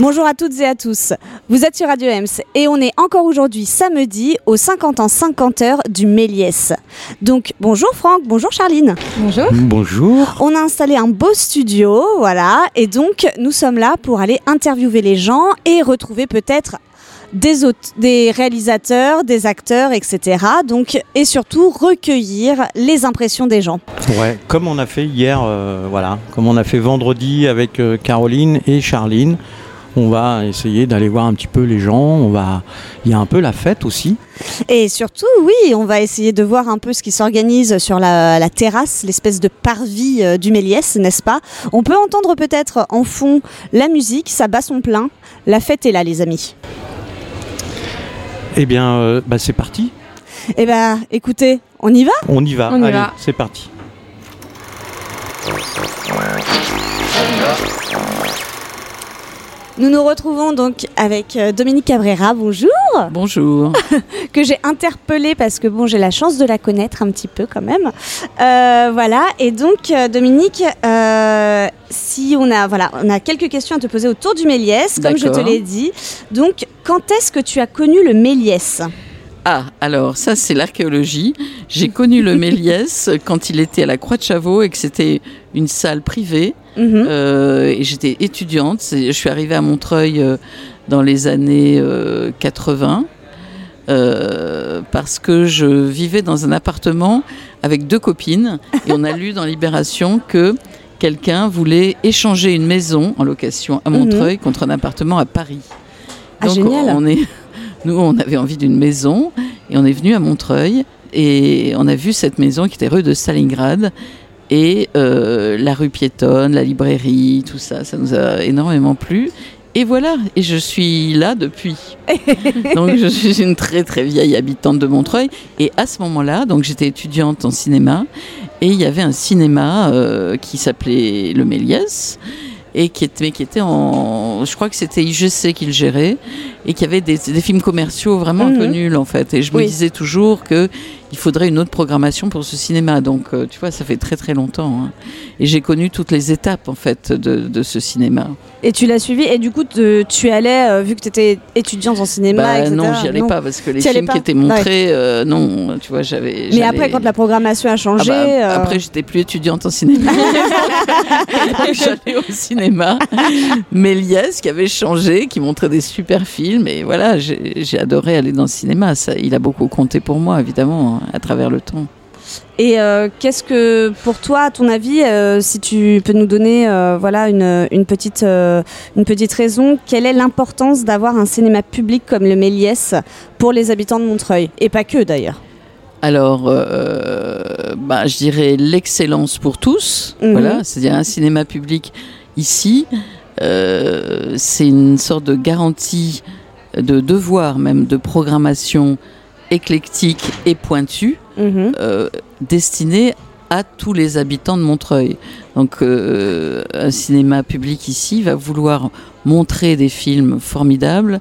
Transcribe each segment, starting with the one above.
Bonjour à toutes et à tous. Vous êtes sur Radio Ems et on est encore aujourd'hui samedi au 50 ans 50 heures du Méliès. Donc bonjour Franck, bonjour Charline. Bonjour. Bonjour. On a installé un beau studio, voilà, et donc nous sommes là pour aller interviewer les gens et retrouver peut-être des réalisateurs, des acteurs, etc. Donc, et surtout recueillir les impressions des gens. Ouais, comme on a fait hier, euh, voilà, comme on a fait vendredi avec euh, Caroline et Charline, on va essayer d'aller voir un petit peu les gens. On va, il y a un peu la fête aussi. Et surtout, oui, on va essayer de voir un peu ce qui s'organise sur la, la terrasse, l'espèce de parvis euh, du Méliès, n'est-ce pas? On peut entendre peut-être en fond la musique, ça bat son plein. La fête est là, les amis. Eh bien, euh, bah, c'est parti. Eh ben, écoutez, on y va? On y va. On y Allez, va. c'est parti. Nous nous retrouvons donc avec euh, Dominique Cabrera, bonjour, Bonjour. que j'ai interpellée parce que bon, j'ai la chance de la connaître un petit peu quand même. Euh, voilà, et donc euh, Dominique, euh, si on a voilà, on a quelques questions à te poser autour du Méliès, comme je te l'ai dit. Donc, quand est-ce que tu as connu le Méliès? Ah, alors ça c'est l'archéologie. J'ai connu le Méliès quand il était à la Croix de Chavaux et que c'était une salle privée. Mhm. Euh, et j'étais étudiante. Je suis arrivée à Montreuil euh, dans les années euh, 80 euh, parce que je vivais dans un appartement avec deux copines et on a lu dans Libération que quelqu'un voulait échanger une maison en location à Montreuil contre un appartement à Paris. Ah, génial. On est, nous, on avait envie d'une maison et on est venu à Montreuil et on a vu cette maison qui était rue de Stalingrad et euh, la rue piétonne, la librairie, tout ça, ça nous a énormément plu. Et voilà, et je suis là depuis. donc je suis une très très vieille habitante de Montreuil. Et à ce moment-là, donc j'étais étudiante en cinéma, et il y avait un cinéma euh, qui s'appelait le Méliès, et qui était, mais qui était en, je crois que c'était IGC qui le gérait, et qui avait des, des films commerciaux vraiment un peu Mhm. nuls en fait. Et je me disais toujours que il faudrait une autre programmation pour ce cinéma. Donc, euh, tu vois, ça fait très très longtemps. hein. Et j'ai connu toutes les étapes en fait de, de ce cinéma. Et tu l'as suivi et du coup te- tu allais euh, vu que tu étais étudiante en cinéma Bah, etc. non, j'y allais non. pas parce que les films pas qui étaient montrés, euh, non, tu vois, j'avais. Mais après quand la programmation a Ah changé, bah, euh, Après, j'étais plus étudiante en cinéma. J'allais au cinéma. Méliès, qui avait changé, qui montrait des super films. Et voilà, j'ai j'ai adoré aller dans le cinéma. Ça, il a beaucoup compté pour moi, évidemment, à travers le temps. Et euh, qu'est-ce que, pour toi, à ton avis, euh, si tu peux nous donner euh, voilà, une, une, petite, une petite raison, quelle est l'importance d'avoir un cinéma public comme le Méliès pour les habitants de Montreuil? Et pas que d'ailleurs. Alors, bah, je dirais l'excellence pour tous. Mhm. Voilà, c'est-à-dire un cinéma public ici, c'est une sorte de garantie de devoir même de programmation éclectique et pointue, Mhm. euh, destinée à tous les habitants de Montreuil. Donc, euh, un cinéma public ici va vouloir montrer des films formidables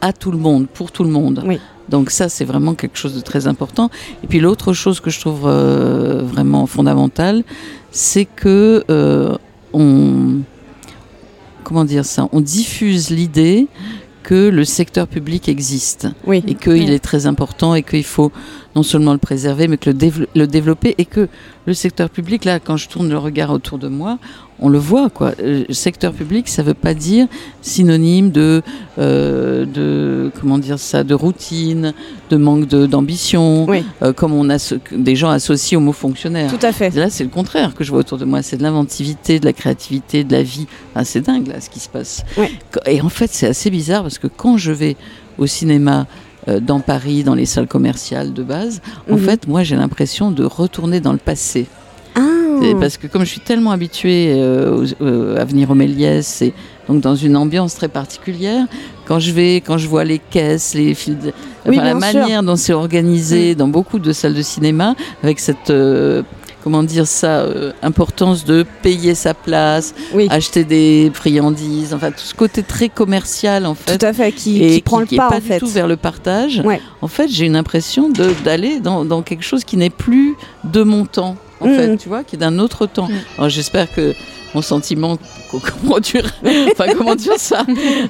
à tout le monde, pour tout le monde. Oui. Donc ça, c'est vraiment quelque chose de très important. Et puis l'autre chose que je trouve euh, vraiment fondamentale, c'est que euh, on comment dire ça, on diffuse l'idée que le secteur public existe. Oui. et qu'il est très important et qu'il faut non seulement le préserver, mais que le développer. Et que le secteur public, là, quand je tourne le regard autour de moi, on le voit, quoi. Euh, secteur public, ça veut pas dire synonyme de, euh, de comment dire ça, de routine, de manque de- d'ambition, Oui. euh, comme on a des gens associent au mot fonctionnaire. Tout à fait. Là, c'est le contraire que je vois autour de moi. C'est de l'inventivité, de la créativité, de la vie. Enfin, c'est dingue, là, ce qui se passe. Ouais. Et en fait, c'est assez bizarre parce que quand je vais au cinéma dans Paris, dans les salles commerciales de base, en Mhm. fait, moi, j'ai l'impression de retourner dans le passé. Parce que comme je suis tellement habituée euh, aux- euh, à venir au Méliès et donc dans une ambiance très particulière, quand je vais, quand je vois les caisses, les fils, de- Oui, enfin, la sûr. manière dont c'est organisé dans beaucoup de salles de cinéma, avec cette euh, comment dire ça, euh, importance de payer sa place, Oui. acheter des friandises, enfin tout ce côté très commercial en fait. Tout à fait. Qui, et qui prend le qui est pas, en du fait. tout vers le partage. Ouais. En fait, j'ai une impression d'aller dans, dans quelque chose qui n'est plus de mon temps. En Mm. fait, tu vois, qui est d'un autre temps. Mm. Alors, j'espère que mon sentiment comment dire, enfin, comment dire ça,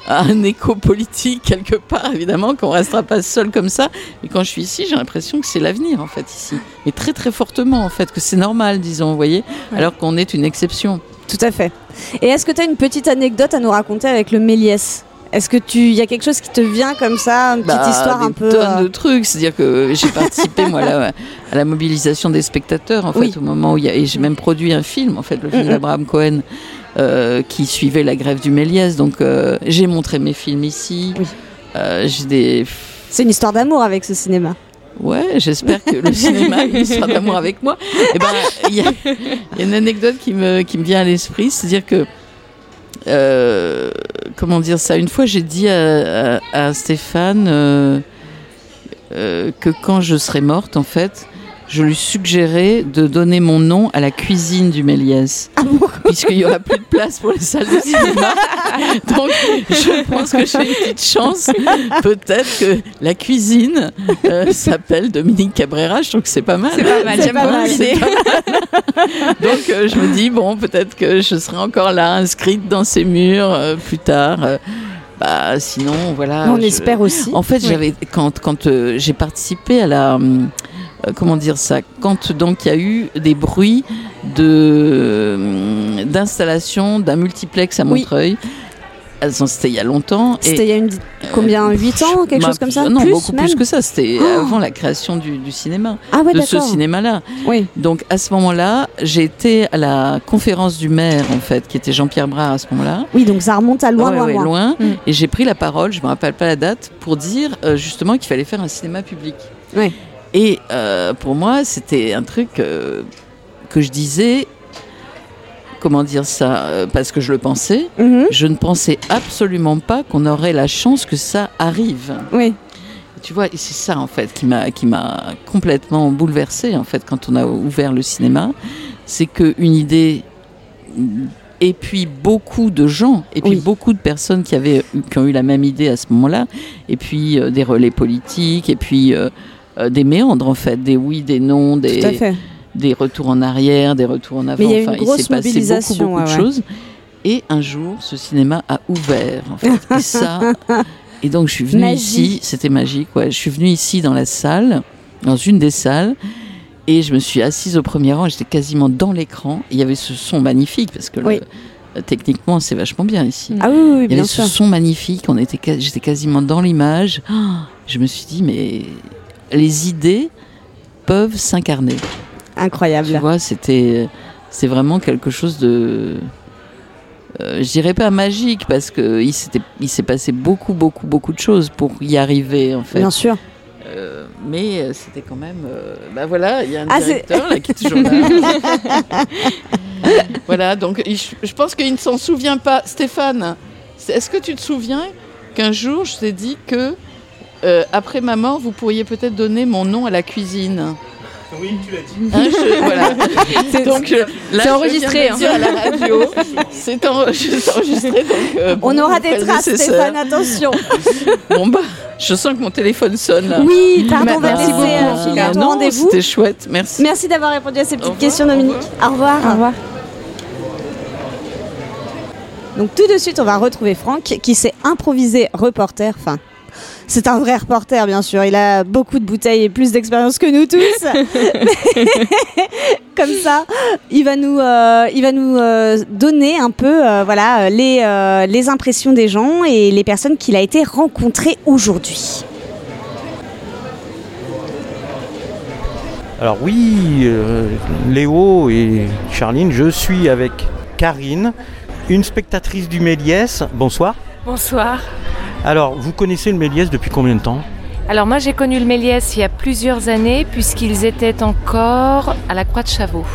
un écho politique quelque part, évidemment, qu'on restera pas seul comme ça. Mais quand je suis ici, j'ai l'impression que c'est l'avenir, en fait, ici. Mais très, très fortement, en fait, que c'est normal, disons, vous voyez, alors qu'on est une exception. Tout à fait. Et est-ce que tu as une petite anecdote à nous raconter avec le Méliès? Est-ce que tu, y a quelque chose qui te vient comme ça, une petite Bah, histoire un des peu tonnes euh, de trucs. C'est-à-dire que j'ai participé moi là, à la mobilisation des spectateurs en fait au moment où il y a et j'ai même produit un film en fait le film d'Abraham Cohen euh, qui suivait la grève du Méliès. Donc euh, j'ai montré mes films ici. Oui. J'ai des C'est une histoire d'amour avec ce cinéma. Ouais, j'espère que le cinéma a une histoire d'amour avec moi. Eh ben, il y, y a une anecdote qui me, qui me vient à l'esprit, c'est-à-dire que, euh, comment dire ça, une fois j'ai dit à, Stéphane euh, euh, que quand je serais morte, en fait, je lui suggérais de donner mon nom à la cuisine du Méliès. Puisqu'il n'y aura plus de place pour les salles de cinéma. Donc, je pense que j'ai une petite chance. Peut-être que la cuisine euh, s'appelle Dominique Cabrera. Je trouve que c'est pas mal. C'est pas mal, j'aime pas mal. l'idée. Donc, euh, je me dis, bon, peut-être que je serai encore là, inscrite dans ces murs euh, plus tard. Bah, sinon, voilà. On je- espère aussi. en fait, Oui. j'avais quand quand j'ai participé à la hum, comment dire ça quand donc il y a eu des bruits de hum, d'installation d'un multiplex à Oui. Montreuil. Ah, ça, C'était il y a longtemps. C'était il y a une... combien 8 ans Quelque Bah, chose comme ça? Non, Plus beaucoup même? plus que ça. C'était Oh. avant la création du, du cinéma, Ah ouais, de ce cinéma-là. Oui. Donc à ce moment-là, été à la conférence du maire en fait, qui était Jean-Pierre Brard à ce moment-là. oui, donc ça remonte à loin, Ouais, loin, ouais, loin. loin. Mm. Et j'ai pris la parole, je me rappelle pas la date, pour dire euh, justement qu'il fallait faire un cinéma public. Ouais. Et euh, pour moi, c'était un truc euh, que je disais, comment dire ça, euh, parce que je le pensais. Mhm. Je ne pensais absolument pas qu'on aurait la chance que ça arrive. Oui. Tu vois, et c'est ça en fait qui m'a qui m'a complètement bouleversée en fait quand on a ouvert le cinéma, c'est que une idée et puis beaucoup de gens et puis Oui. beaucoup de personnes qui avaient qui ont eu la même idée à ce moment-là et puis euh, des relais politiques et puis euh, euh, des méandres en fait, des oui, des non, des des retours en arrière, des retours en avant. Mais il y a eu Enfin, grosse s'est passé beaucoup, beaucoup ouais, de ouais. choses. Et un jour, ce cinéma a ouvert. En fait. Et ça. Et donc, je suis venue Magie. ici. C'était magique. Ouais. Je suis venue ici dans la salle, dans une des salles. Et je me suis assise au premier rang. J'étais quasiment dans l'écran. Il y avait ce son magnifique parce que le- Oui. techniquement, c'est vachement bien ici. Ah oui, oui, Il y bien avait sûr. ce son magnifique, on était, j'étais quasiment dans l'image. Je me suis dit, mais les idées peuvent s'incarner. Tu Incroyable. vois, c'était, c'est vraiment quelque chose de, euh, je dirais pas magique parce que il s'était, il s'est passé beaucoup, beaucoup, beaucoup de choses pour y arriver en fait. Bien sûr. Euh, mais euh, c'était quand même, euh, bah voilà, il y a un Ah, directeur là qui est toujours là. voilà, donc je, je pense qu'il ne s'en souvient pas. Stéphane, est-ce que tu te souviens qu'un jour je t'ai dit que euh, après ma mort, vous pourriez peut-être donner mon nom à la cuisine Oui, tu l'as dit. Hein, je- voilà. Donc là, c'est je enregistré, dire à la radio. C'est enregistré. enregistré, donc, euh, On bon, aura des traces. Stéphane, attention. Bon bah, je sens que mon téléphone sonne là. Oui, pardon, on va Merci beaucoup, euh, non, rendez-vous. C'était chouette, merci. Merci d'avoir répondu à ces petites revoir, questions, au Dominique. Au revoir. Au revoir. Donc tout de suite, on va retrouver Franck qui s'est improvisé reporter. Enfin, c'est un vrai reporter, bien sûr. Il a beaucoup de bouteilles et plus d'expérience que nous tous. Comme ça, il va nous, euh, il va nous euh, donner un peu, euh, voilà, les, euh, les impressions des gens et les personnes qu'il a été rencontrées aujourd'hui. Alors oui, euh, Léo et Charline, je suis avec Karine, une spectatrice du Méliès. Bonsoir. Bonsoir. Alors, vous connaissez le Méliès depuis combien de temps Alors moi j'ai connu le Méliès il y a plusieurs années puisqu'ils étaient encore à la Croix de Chavaux.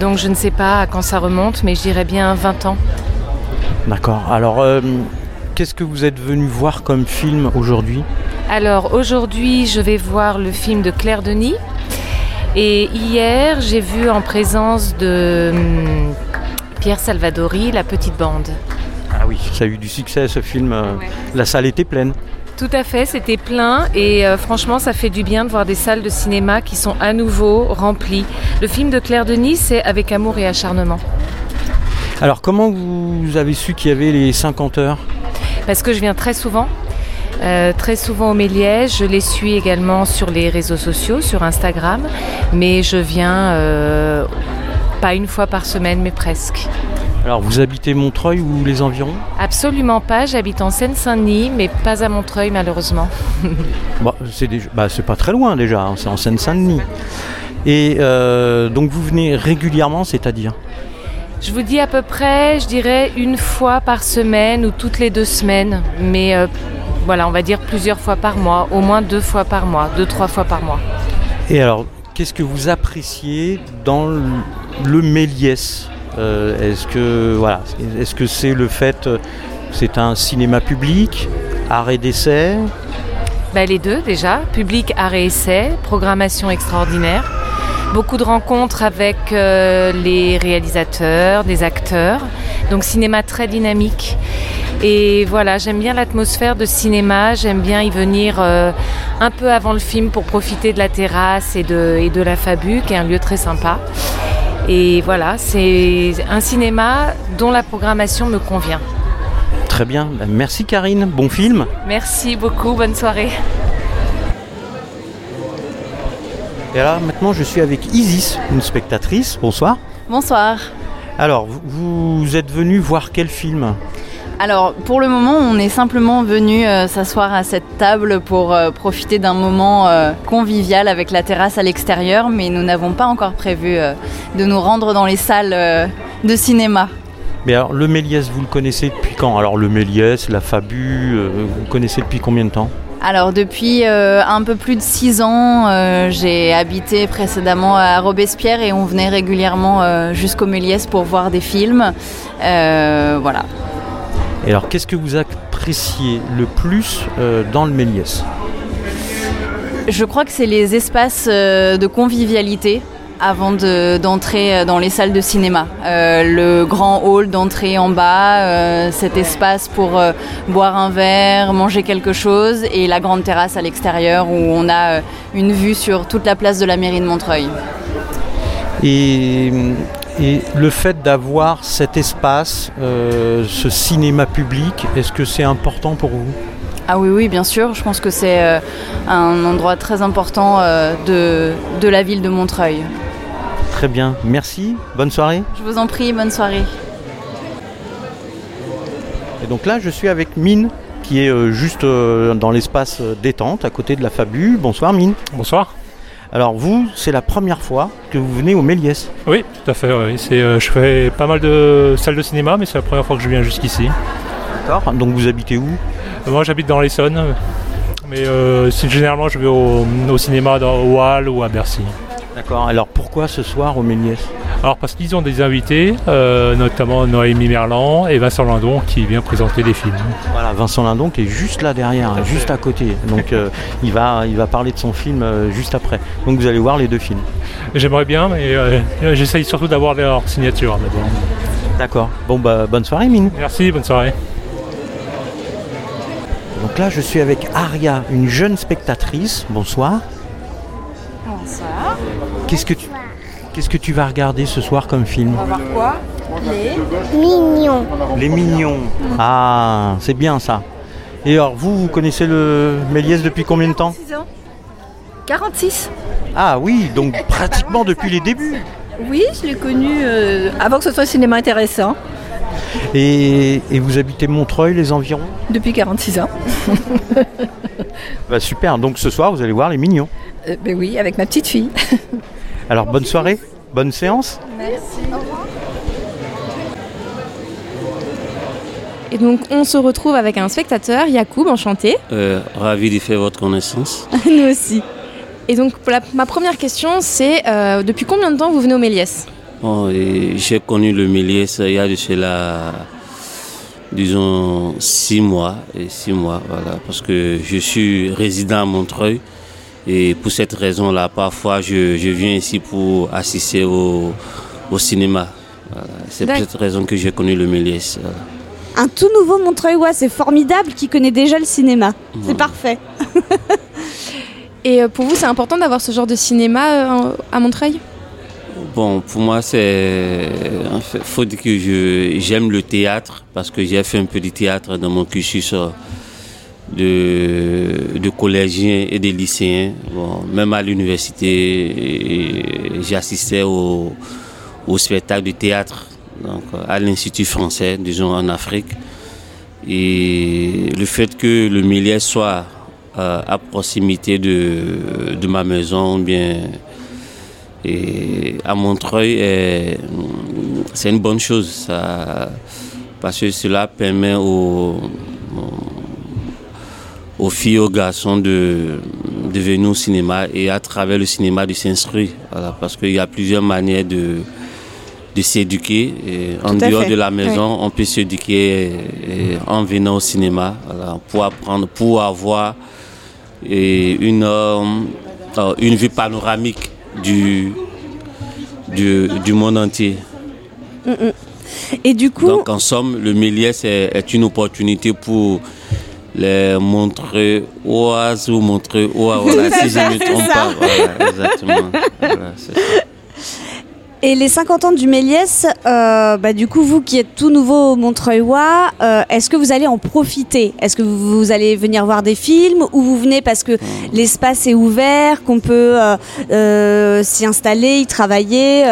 Donc je ne sais pas à quand ça remonte mais je dirais bien 20 ans. D'accord. Alors, euh, qu'est-ce que vous êtes venu voir comme film aujourd'hui Alors aujourd'hui je vais voir le film de Claire Denis et hier j'ai vu en présence de hum, Pierre Salvadori La Petite Bande. Ah oui, ça a eu du succès ce film. euh, La salle était pleine. Tout à fait, c'était plein et euh, franchement ça fait du bien de voir des salles de cinéma qui sont à nouveau remplies. Le film de Claire Denis c'est Avec amour et acharnement. Alors comment vous avez su qu'il y avait les 50 heures? Parce que je viens très souvent. Euh, très souvent au Méliès, je les suis également sur les réseaux sociaux, sur Instagram, mais je viens euh, pas une fois par semaine, mais presque. Alors vous habitez Montreuil ou les environs? Absolument pas, j'habite en Seine-Saint-Denis, mais pas à Montreuil malheureusement. Bah, c'est déjà- bah, c'est pas très loin déjà, hein, c'est en Seine-Saint-Denis. Et euh, donc vous venez régulièrement, c'est-à-dire? Je vous dis à peu près, je dirais une fois par semaine ou toutes les deux semaines, mais euh, voilà, on va dire plusieurs fois par mois, au moins deux fois par mois, deux, trois fois par mois. Et alors, qu'est-ce que vous appréciez dans le, Méliès? Est-ce que voilà, est-ce que c'est le fait, euh, c'est un cinéma public, arrêt d'essai Bah, les deux déjà, public, art et essai, programmation extraordinaire. Beaucoup de rencontres avec euh, les réalisateurs, des acteurs. Donc cinéma très dynamique. Et voilà, j'aime bien l'atmosphère de cinéma, j'aime bien y venir euh, un peu avant le film pour profiter de la terrasse et de, et de la Fabu, qui est un lieu très sympa. Et voilà, c'est un cinéma dont la programmation me convient. Très bien, merci Karine, bon film. Merci beaucoup, bonne soirée. Et alors maintenant, je suis avec Isis, une spectatrice. Bonsoir. Bonsoir. Alors, vous, vous êtes venu voir quel film? Alors, pour le moment, on est simplement venu euh, s'asseoir à cette table pour euh, profiter d'un moment euh, convivial avec la terrasse à l'extérieur, mais nous n'avons pas encore prévu de nous rendre dans les salles de cinéma. Mais alors, le Méliès, vous le connaissez depuis quand? Alors, le Méliès, la Fabu, vous le connaissez depuis combien de temps? Alors, depuis euh, un peu plus de six ans, euh, j'ai habité précédemment à Robespierre et on venait régulièrement euh, jusqu'au Méliès pour voir des films. Voilà. Et alors, qu'est-ce que vous appréciez le plus euh, dans le Méliès? Je crois que c'est les espaces euh, de convivialité avant de- d'entrer dans les salles de cinéma. Euh, le grand hall d'entrée en bas, euh, cet espace pour euh, boire un verre, manger quelque chose, et la grande terrasse à l'extérieur où on a euh, une vue sur toute la place de la mairie de Montreuil. Et, et le fait d'avoir cet espace, euh, ce cinéma public, est-ce que c'est important pour vous? Ah oui, oui, bien sûr. Je pense que c'est euh, un endroit très important euh, de, de la ville de Montreuil. Très bien, merci, bonne soirée. Je vous en prie, bonne soirée. Et donc là, je suis avec Mine, qui est euh, juste euh, dans l'espace détente, à côté de la Fabu. Bonsoir Mine. Bonsoir. Alors vous, c'est la première fois que vous venez au Méliès. Oui, tout à fait. oui. C'est, euh, je fais pas mal de salles de cinéma, mais c'est la première fois que je viens jusqu'ici. D'accord. Donc vous habitez où? Moi, j'habite dans l'Essonne, mais euh, généralement, je vais au, au cinéma dans, au Hall ou à Bercy. D'accord. Alors pourquoi ce soir au Méliès? Alors, parce qu'ils ont des invités, euh, notamment Noémie Merlan et Vincent Lindon, qui vient présenter des films. Voilà, Vincent Lindon qui est juste là derrière, à juste à côté. Donc euh, il, va, il va parler de son film euh, juste après. Donc vous allez voir les deux films. J'aimerais bien, mais euh, j'essaye surtout d'avoir leur signature d'abord. D'accord. Bon bah bonne soirée Mine. Merci, bonne soirée. Donc là je suis avec Aria, une jeune spectatrice. Bonsoir. Bonsoir. Qu'est-ce que tu Qu'est-ce que tu vas regarder ce soir comme film On va voir quoi Les Mignon. Les Mignons. Ah, c'est bien ça. Et alors vous, vous connaissez le Méliès depuis combien de temps 6 ans 46 Ah oui, donc pratiquement depuis les débuts. Oui, je l'ai connu euh, avant que ce soit un cinéma intéressant, Et, et vous habitez Montreuil, les environs depuis 46 ans. Bah super, donc ce soir vous allez voir les Mignons. Euh, ben oui, avec ma petite fille. Alors bonne soirée, bonne séance. Et donc on se retrouve avec un spectateur, Yacoub, enchanté. Euh, ravi de faire votre connaissance. Nous aussi. Et donc pour la- ma première question, c'est euh, depuis combien de temps vous venez au Méliès? Bon, et j'ai connu le Méliès il y a de cela, disons, six mois. Et six mois, voilà, parce que je suis résident à Montreuil. Et pour cette raison-là, parfois, je, je viens ici pour assister au, au cinéma. Voilà. C'est pour cette raison que j'ai connu le Méliès. voilà. Un tout nouveau Montreuilois, c'est formidable, qui connaît déjà le cinéma. C'est parfait. Et euh, pour vous, c'est important d'avoir ce genre de cinéma euh, à Montreuil? Bon, pour moi, c'est. En fait, faut dire que je, j'aime le théâtre parce que j'ai fait un peu de théâtre dans mon cursus euh, de, collégiens et de lycéens. Bon, même à l'université, j'assistais au, spectacle de théâtre donc, à l'Institut français, disons en Afrique. Et le fait que le milieu soit euh, à proximité de, ma maison, bien à Montreuil, c'est une bonne chose. Ça, parce que cela permet aux filles, aux garçons de, de venir au cinéma et à travers le cinéma de s'instruire. Voilà, parce qu'il y a plusieurs manières de, de s'éduquer. En dehors de la maison, on peut s'éduquer en venant au cinéma voilà, pour apprendre, pour avoir et une, euh, une vue panoramique du, du, du monde entier. Mm, mm. Et du coup. Donc, en somme, le milieu est, est une opportunité pour les montrer oises ou montrer oies, voilà, si je ne me trompe pas. Voilà, exactement. Voilà, c'est ça. Et les 50 ans du Méliès, euh, bah, du coup, vous qui êtes tout nouveau au Montreuilois, euh, est-ce que vous allez en profiter? Est-ce que vous, vous allez venir voir des films ou vous venez parce que l'espace est ouvert, qu'on peut euh, euh, s'y installer, y travailler?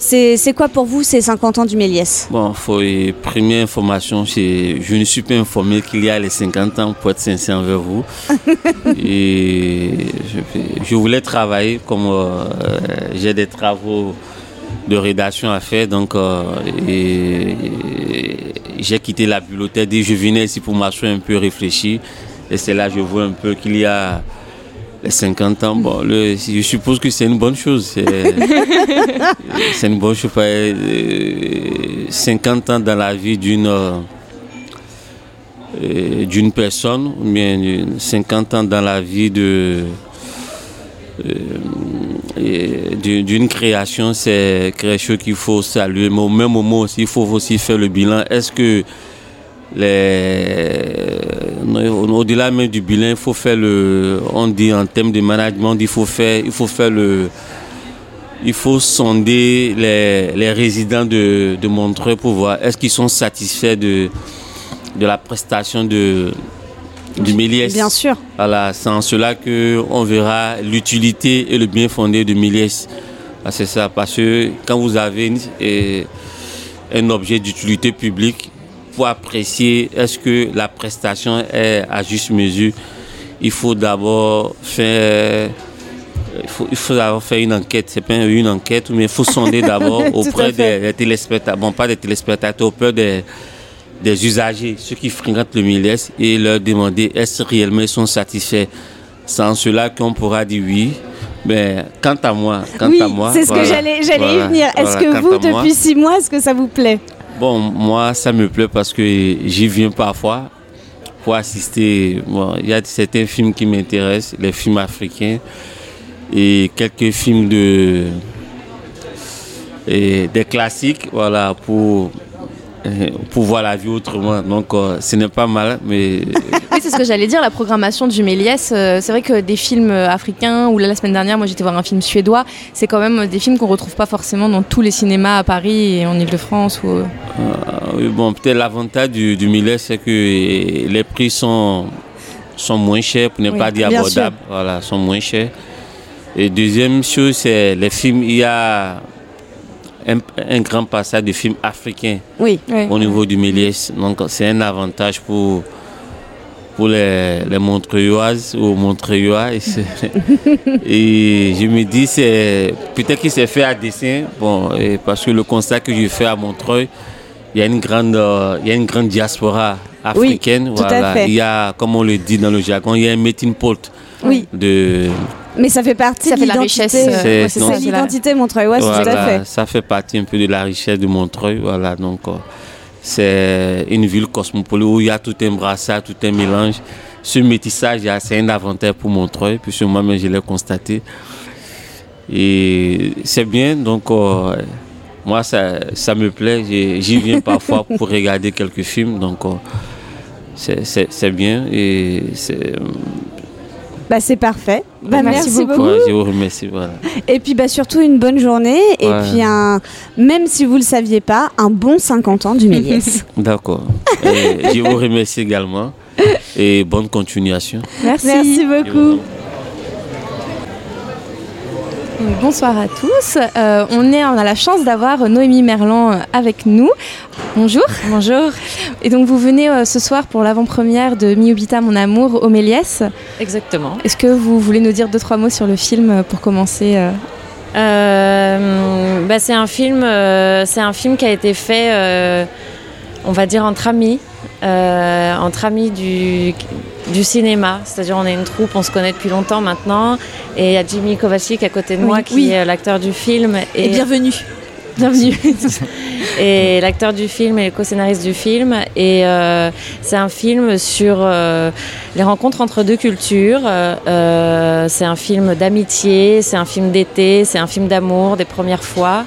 C'est quoi pour vous ces 50 ans du Méliès? Bon, faut, première information, je ne suis pas informé qu'il y a les 50 ans pour être sincère envers vous. et je, je voulais travailler comme j'ai des travaux de rédaction à faire, donc euh, et- et j'ai quitté la bibliothèque et je venais ici pour m'asseoir un peu réfléchir. Et c'est là que je vois un peu qu'il y a les 50 ans. Bon, le- je suppose que c'est une bonne chose. C'est une bonne chose. euh, 50 ans dans la vie d'une euh, euh, d'une personne, ou bien euh, 50 ans dans la vie de euh, d'une création, c'est quelque chose qu'il faut saluer. Mais au même moment aussi, il faut aussi faire le bilan. Est-ce que au-delà même du bilan, il faut faire le, on dit en termes de management, il faut faire, faire le, il faut sonder les, résidents de, Montreux pour voir est-ce qu'ils sont satisfaits de la prestation de, du Méliès. Bien sûr. Voilà, c'est en cela qu'on verra l'utilité et le bien fondé de Méliès. Ah, C'est ça, parce que quand vous avez eh, un objet d'utilité publique, pour apprécier est-ce que la prestation est à juste mesure, il faut d'abord faire il faut, il faut d'abord faire une enquête, c'est pas une enquête, mais il faut sonder d'abord auprès des, des téléspectateurs, bon pas des téléspectateurs, auprès des, des usagers, ceux qui fréquentent le Méliès, et leur demander est-ce réellement ils sont satisfaits? En cela qu'on pourra dire oui. Mais quant à moi, quant oui, à moi, c'est ce voilà, que j'allais voilà, y venir. Est-ce voilà, que vous, moi, depuis six mois, est-ce que ça vous plaît? Bon, moi, ça me plaît parce que j'y viens parfois pour assister. Bon, il y a certains films qui m'intéressent, les films africains et quelques films de et des classiques, voilà, pour pour voir la vie autrement. Donc, euh, ce n'est pas mal, mais Oui, c'est ce que j'allais dire, la programmation du Méliès. euh, c'est vrai que des films euh, africains, ou là, la semaine dernière, moi j'étais voir un film suédois, c'est quand même euh, des films qu'on retrouve pas forcément dans tous les cinémas à Paris et en Ile-de-France. Ou... euh, oui, bon, peut-être l'avantage du, du millet, c'est que eh, les prix sont, sont moins chers, pour ne Oui, pas dire abordables. Voilà, sont moins chers. Et deuxième chose, c'est les films. Il y a un, un grand passage de films africains Oui. Au niveau du Méliès. Donc, c'est un avantage pour, pour les, les Montreuilloises ou Montreuillois. Et, et je me dis, c'est peut-être qu'il s'est fait à dessein, bon, et parce que le constat que je fais à Montreuil, il y a une grande, euh, il y a une grande diaspora africaine. tout à voilà. fait. Il y a, comme on le dit dans le jargon, il y a un meeting pot Oui, de, mais ça fait partie Ça de fait la l'identité. richesse, euh, C'est- ouais, l'identité Montreuil, tout à voilà, fait. Ça fait partie un peu de la richesse de Montreuil. Voilà, donc euh, c'est une ville cosmopolite où il y a tout un brassard, tout un mélange. Ce métissage, c'est un avantage pour Montreuil, puisque moi-même je l'ai constaté. Et c'est bien, donc euh, moi ça, ça me plaît. J'y viens parfois pour regarder quelques films, donc euh, c'est- bien. Et c'est, Bah c'est parfait. Bah, Merci merci, beaucoup. beaucoup. Ouais, je vous remercie. Voilà. Et puis bah surtout une bonne journée et Ouais. puis un même si vous le saviez pas, un bon 50 ans du Méliès. D'accord. Je vous remercie également. Et bonne continuation. Merci. Merci beaucoup. Donc, Bonsoir à tous. Euh, on, est, on a la chance d'avoir Noémie Merlan euh, avec nous. Bonjour. Bonjour. Et donc vous venez euh, ce soir pour l'avant-première de Miobita Mon Amour au Méliès. Exactement. Est-ce que vous voulez nous dire deux trois mots sur le film pour commencer euh bah, c'est un film, c'est un film qui a été fait, on va dire entre amis, euh, entre amis du, du cinéma. C'est-à-dire on est une troupe, on se connaît depuis longtemps maintenant, et il y a Jimmy Kovacic à côté de moi qui oui. est l'acteur du film Et bienvenue. Bienvenue. et l'acteur du film et le co-scénariste du film. Et euh, c'est un film sur euh, les rencontres entre deux cultures. Euh, c'est un film d'amitié, c'est un film d'été, c'est un film d'amour, des premières fois.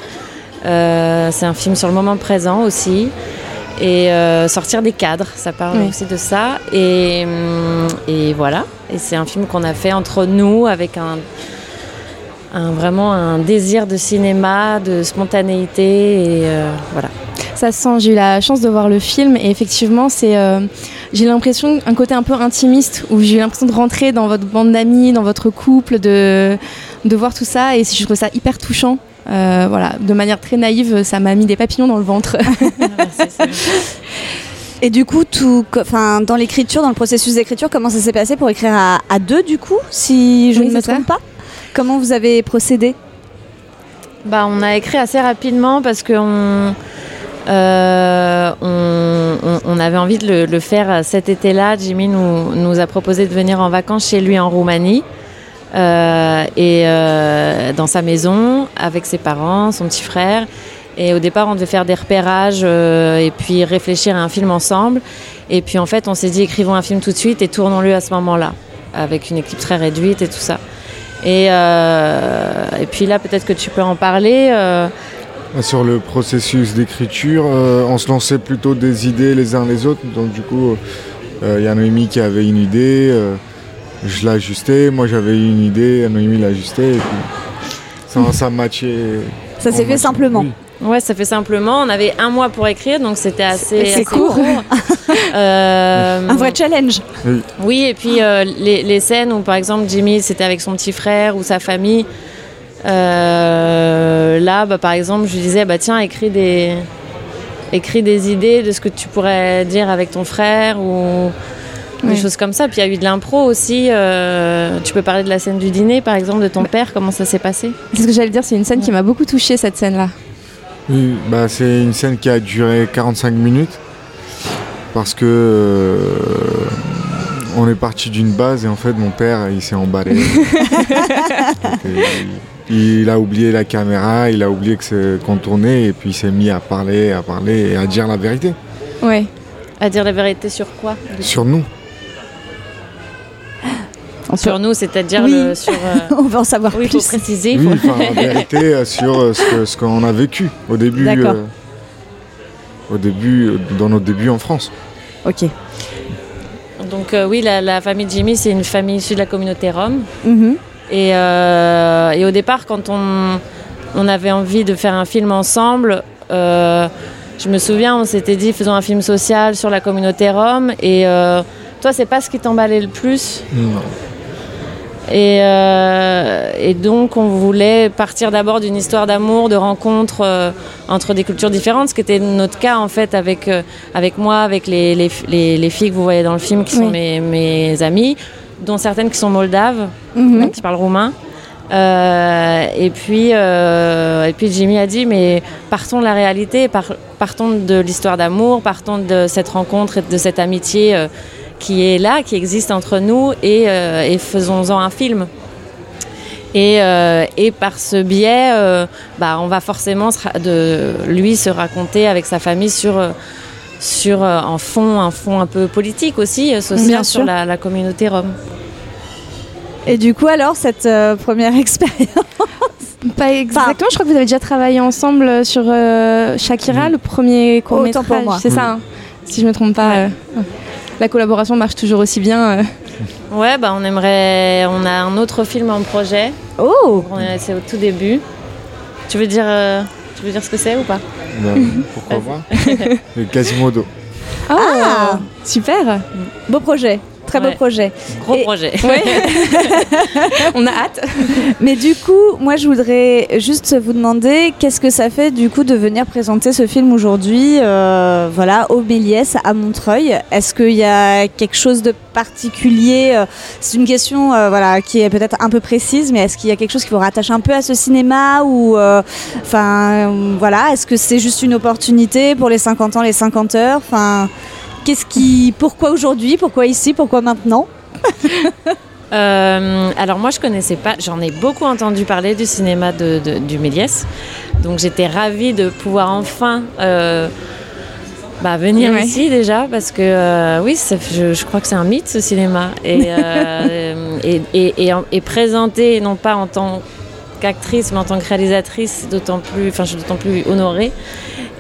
C'est un film sur le moment présent aussi. Et euh, sortir des cadres, ça parle Oui. aussi de ça. Et, hum, et voilà. Et c'est un film qu'on a fait entre nous avec un, un- vraiment un désir de cinéma, de spontanéité et euh, voilà. Ça se sent, j'ai eu la chance de voir le film et effectivement c'est, euh, j'ai l'impression un côté un peu intimiste où j'ai eu l'impression de rentrer dans votre bande d'amis, dans votre couple, de, de voir tout ça et je trouve ça hyper touchant. Euh, voilà, de manière très naïve, ça m'a mis des papillons dans le ventre. Et du coup, tout, enfin, dans l'écriture, dans le processus d'écriture, comment ça s'est passé pour écrire à, à deux, du coup, si je Oui, ne me ça. trompe pas? Comment vous avez procédé? Bah, on a écrit assez rapidement parce qu'on euh, on, on- on avait envie de le, le faire cet été-là. Jimmy nous, nous a proposé de venir en vacances chez lui en Roumanie. Euh, et euh, dans sa maison avec ses parents, son petit frère. Et au départ, on devait faire des repérages euh, et puis réfléchir à un film ensemble. Et puis en fait, on s'est dit écrivons un film tout de suite et tournons-le à ce moment-là, avec une équipe très réduite et tout ça. Et, et puis là, peut-être que tu peux en parler. Sur le processus d'écriture, on se lançait plutôt des idées les uns les autres. Donc du coup, il y a Noémie qui avait une idée, je l'ajustais, moi j'avais une idée, Noémie l'ajustait. Et puis ça, ça matchait. Ça s'est fait matchait. simplement. Oui. Ouais, ça fait simplement. On avait un mois pour écrire, donc c'était assez, assez court. Euh, Un vrai challenge. Oui, et puis euh, les, les scènes où, par exemple, Jimmy, c'était avec son petit frère ou sa famille. euh, là, bah, par exemple, je lui disais, bah, tiens, écris des, écris des idées de ce que tu pourrais dire avec ton frère ou des Ouais. choses comme ça. Puis il y a eu de l'impro aussi. euh, tu peux parler de la scène du dîner, par exemple, de ton père, comment ça s'est passé? C'est ce que j'allais dire, c'est une scène qui m'a beaucoup touchée cette scène-là. Oui, bah, c'est une scène qui a duré 45 minutes parce que euh, on est parti d'une base et en fait mon père il s'est emballé. Il, il a oublié la caméra, il a oublié que c'est qu'on tournait et puis il s'est mis à parler, à parler et à dire la vérité Ouais. À dire la vérité sur quoi? Sur nous. Sur nous, c'est-à-dire Oui. sur. euh, On veut en savoir Oui, il faut plus. préciser. Oui, faut- enfin, la vérité euh, sur euh, ce qu'on a vécu au début. Euh, au début, dans nos débuts en France. Ok. Donc euh, oui, la, la famille de Jimmy, c'est une famille issue de la communauté rome. Mhm. Et, euh, et au départ, quand on, on avait envie de faire un film ensemble, euh, je me souviens, on s'était dit faisons un film social sur la communauté rome. Et euh, toi, c'est pas ce qui t'emballait le plus? Non. Et, euh, et donc, on voulait partir d'abord d'une histoire d'amour, de rencontre euh, entre des cultures différentes, ce qui était notre cas en fait avec, euh, avec moi, avec les, les, les- les filles que vous voyez dans le film qui sont Oui. mes, mes amies, dont certaines qui sont moldaves, Mhm. qui parlent roumain. Et, puis, et puis Jimmy a dit, mais partons de la réalité, par- partons de l'histoire d'amour, partons de cette rencontre et de cette amitié qui est là, qui existe entre nous, et, euh, et faisons-en un film. Et, euh, et par ce biais, euh, bah, on va forcément de, lui se raconter avec sa famille sur, sur un fond, un fond un peu politique aussi, social Bien sur la, la communauté rome. Et du coup, alors, cette euh, première expérience? Pas exactement, je crois que vous avez déjà travaillé ensemble sur euh, Shakira, le premier court Autant pour métrage. moi. C'est ça, hein, si je me trompe pas. euh, La collaboration marche toujours aussi bien. euh. Ouais, bah on aimerait. On a un autre film en projet. Oh C'est au tout début. Tu veux dire, euh, tu veux dire ce que c'est ou pas? Pourquoi pas? Le Quasimodo. Ah, super Beau projet, très beau projet. Gros Et- projet. Ouais. On a hâte. Mais du coup, moi je voudrais juste vous demander qu'est-ce que ça fait du coup de venir présenter ce film aujourd'hui, euh, voilà, au Méliès à Montreuil? Est-ce qu'il y a quelque chose de particulier euh, C'est une question, euh, voilà, qui est peut-être un peu précise, mais est-ce qu'il y a quelque chose qui vous rattache un peu à ce cinéma ou, enfin, euh, voilà, est-ce que c'est juste une opportunité pour les 50 ans, les 50 heures, enfin. Qu'est-ce qui, pourquoi aujourd'hui, pourquoi ici, pourquoi maintenant Euh, alors moi je connaissais pas, j'en ai beaucoup entendu parler du cinéma de, de- du Méliès, donc j'étais ravie de pouvoir enfin euh, bah, venir Ouais. ici déjà parce que euh, oui, ça- je, je crois que c'est un mythe ce cinéma et, et, et, et présenter non pas en tant qu'actrice mais en tant que réalisatrice, d'autant plus, enfin je suis d'autant plus honorée.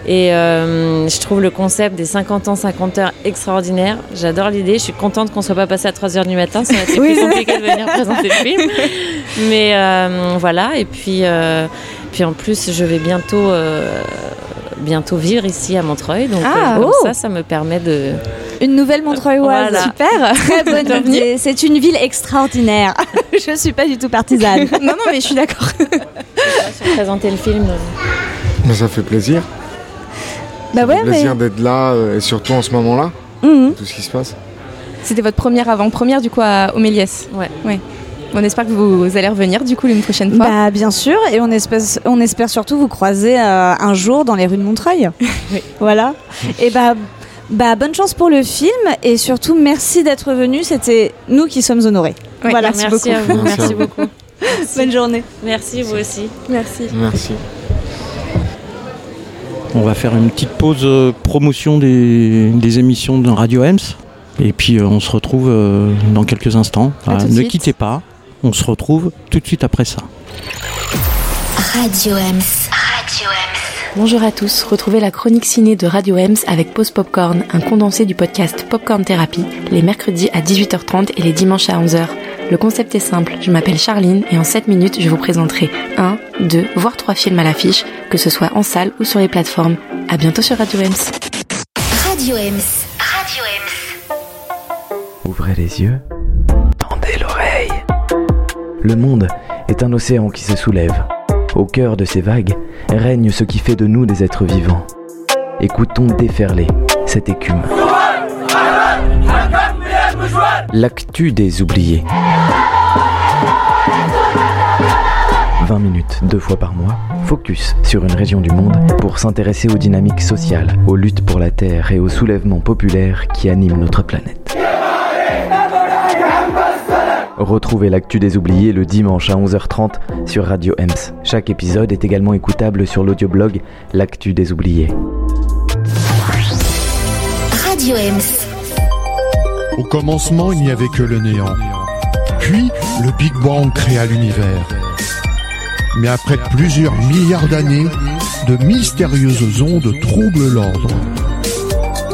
Et euh, je trouve le concept des 50 ans, 50 heures extraordinaire. J'adore l'idée. Je suis contente qu'on soit pas passé à 3 heures du matin. Ça aurait été Oui, plus compliqué de venir présenter le film. Mais euh, voilà. Et puis, euh, puis en plus, je vais bientôt, euh, bientôt vivre ici à Montreuil. Donc Ah, euh, comme oh. ça, ça me permet de. Une nouvelle Montreuilloise. Voilà. Super. Très bonne idée. C'est une ville extraordinaire. je suis pas du tout partisane. non, non, mais je suis d'accord. présenter le film. Mais ça fait plaisir. Bah ouais, mais. plaisir d'être là, euh, et surtout en ce moment-là, Mhm. tout ce qui se passe. C'était votre première avant-première du coup à au Méliès. Ouais. ouais. On espère que vous allez revenir du coup une prochaine fois. Bah bien sûr, et on espère, on espère surtout vous croiser euh, un jour dans les rues de Montreuil. Voilà. Et bah, bah bonne chance pour le film et surtout merci d'être venu. C'était nous qui sommes honorés. Ouais, voilà. merci Merci à beaucoup. vous. Merci beaucoup. Bonne journée. Merci vous aussi. Merci. Merci. On va faire une petite pause euh, promotion des, des émissions de Radio Ems. Et puis euh, on se retrouve euh, dans quelques instants. Ne suite. quittez pas. On se retrouve tout de suite après ça. Radio Ems. Radio Ems. Bonjour à tous, retrouvez la chronique ciné de Radio Ems avec Pause Popcorn, un condensé du podcast Popcorn Therapy, les mercredis à 18h30 et les dimanches à 11h. Le concept est simple, je m'appelle Charline et en 7 minutes je vous présenterai un, deux, voire trois films à l'affiche, que ce soit en salle ou sur les plateformes. À bientôt sur Radio Ems. Radio Ems. Radio Ems. Ouvrez les yeux, tendez l'oreille. Le monde est un océan qui se soulève. Au cœur de ces vagues règne ce qui fait de nous des êtres vivants. Écoutons déferler cette écume. L'actu des oubliés. 20 minutes, deux fois par mois, focus sur une région du monde pour s'intéresser aux dynamiques sociales, aux luttes pour la Terre et aux soulèvements populaires qui animent notre planète. Retrouvez l'actu des oubliés le dimanche à 11h30 sur Radio Ems. Chaque épisode est également écoutable sur l'audioblog L'actu des oubliés. Radio Ems. Au commencement, il n'y avait que le néant. Puis, le Big Bang créa l'univers. Mais après plusieurs milliards d'années, de mystérieuses ondes troublent l'ordre.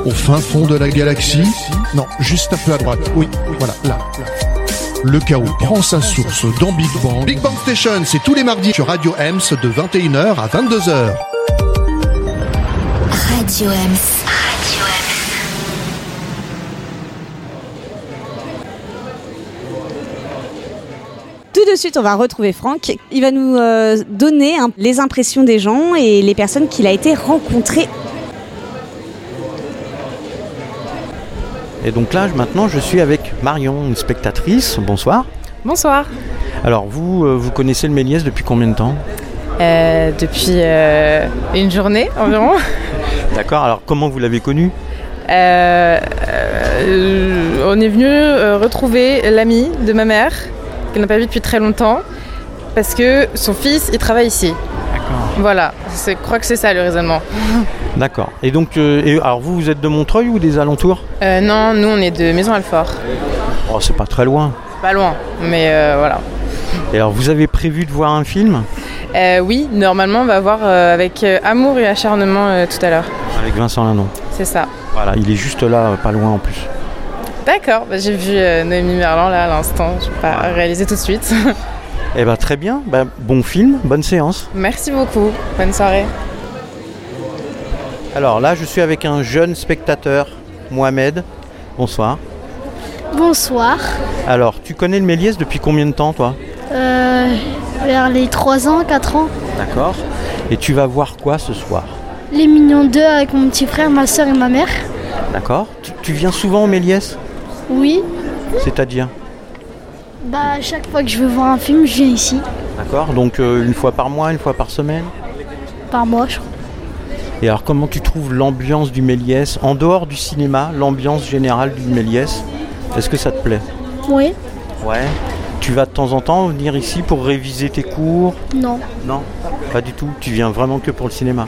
Au fin fond de la galaxie, non, juste un peu à droite, oui, voilà, là. Le chaos prend sa source dans Big Bang. Big Bang Station, c'est tous les mardis sur Radio Ems de 21h à 22h. Radio Ems. De suite, on va retrouver Franck. Il va nous euh, donner un- les impressions des gens et les personnes qu'il a été rencontré. Et donc là, maintenant, je suis avec Marion, une spectatrice. Bonsoir. Bonsoir. Alors, vous, euh, vous connaissez le Méliès depuis combien de temps? Euh, depuis euh, une journée environ. D'accord. Alors, comment vous l'avez connu? Euh, euh, on est venu euh, retrouver l'ami de ma mère, qu'elle n'a pas vu depuis très longtemps, parce que son fils, il travaille ici. D'accord. Voilà, c'est- je crois que c'est ça le raisonnement. D'accord. Et donc, euh, et, alors vous, vous êtes de Montreuil ou des alentours? Euh, non, nous on est de Maison-Alfort. Oh, c'est pas très loin. Pas loin, mais euh, voilà. Et alors, vous avez prévu de voir un film? Oui, normalement on va voir avec Amour et Acharnement tout à l'heure. avec Vincent Lindon C'est ça. Voilà, il est juste là, pas loin en plus. D'accord, bah, j'ai vu euh, Noémie Merlan là à l'instant, je vais pas réaliser tout de suite. Eh ben très bien, Ben, bon film, bonne séance. Merci beaucoup, bonne soirée. Alors là, je suis avec un jeune spectateur, Mohamed. Bonsoir. Bonsoir. Alors, tu connais le Méliès depuis combien de temps, toi? Euh, vers les 3 ans, 4 ans. D'accord. Et tu vas voir quoi ce soir? Les Mignons 2 avec mon petit frère, ma soeur et ma mère. D'accord. Tu, tu viens souvent au Méliès? Oui. C'est-à-dire Bah, chaque fois que je veux voir un film, je viens ici. D'accord. Donc euh, une fois par mois, une fois par semaine Par mois, je crois. Et alors, comment tu trouves l'ambiance du Méliès? En dehors du cinéma, l'ambiance générale du Méliès, est-ce que ça te plaît? Oui. Ouais. Tu vas de temps en temps venir ici pour réviser tes cours? Non. Non, pas du tout. Tu viens vraiment que pour le cinéma?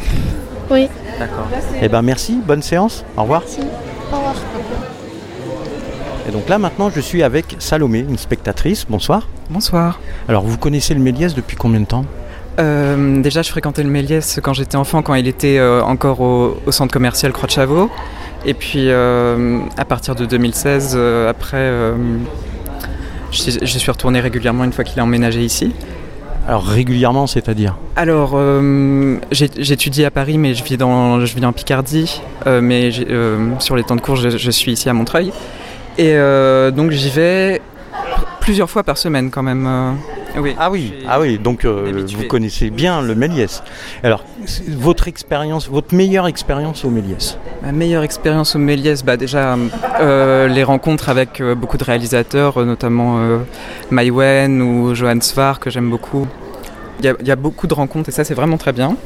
Oui. D'accord. Eh ben merci, bonne séance. Au revoir. Merci. Au revoir. Et donc là maintenant je suis avec Salomé, une spectatrice. Bonsoir. Bonsoir. Alors vous connaissez le Méliès depuis combien de temps? Euh, déjà, je fréquentais le Méliès quand j'étais enfant, quand il était euh, encore au, au centre commercial Croix de Chavaux. Et puis, euh, à partir de 2016, euh, après, j'y suis retourné régulièrement une fois qu'il a emménagé ici. Alors régulièrement, c'est-à-dire? Alors, j'étudie à Paris, mais je vis, dans, je vis en Picardie. Mais sur les temps de cours, je, je suis ici à Montreuil. Et euh, donc, j'y vais plusieurs fois par semaine quand même. euh. Oui. Ah oui, ah oui, donc euh, vous connaissez bien le Méliès. Alors, votre expérience, votre meilleure expérience au Méliès? Ma meilleure expérience au Méliès, bah déjà euh, les rencontres avec beaucoup de réalisateurs, notamment euh, Mai Wen ou Johan Svar que j'aime beaucoup. Il y, a, il y a beaucoup de rencontres et ça c'est vraiment très bien.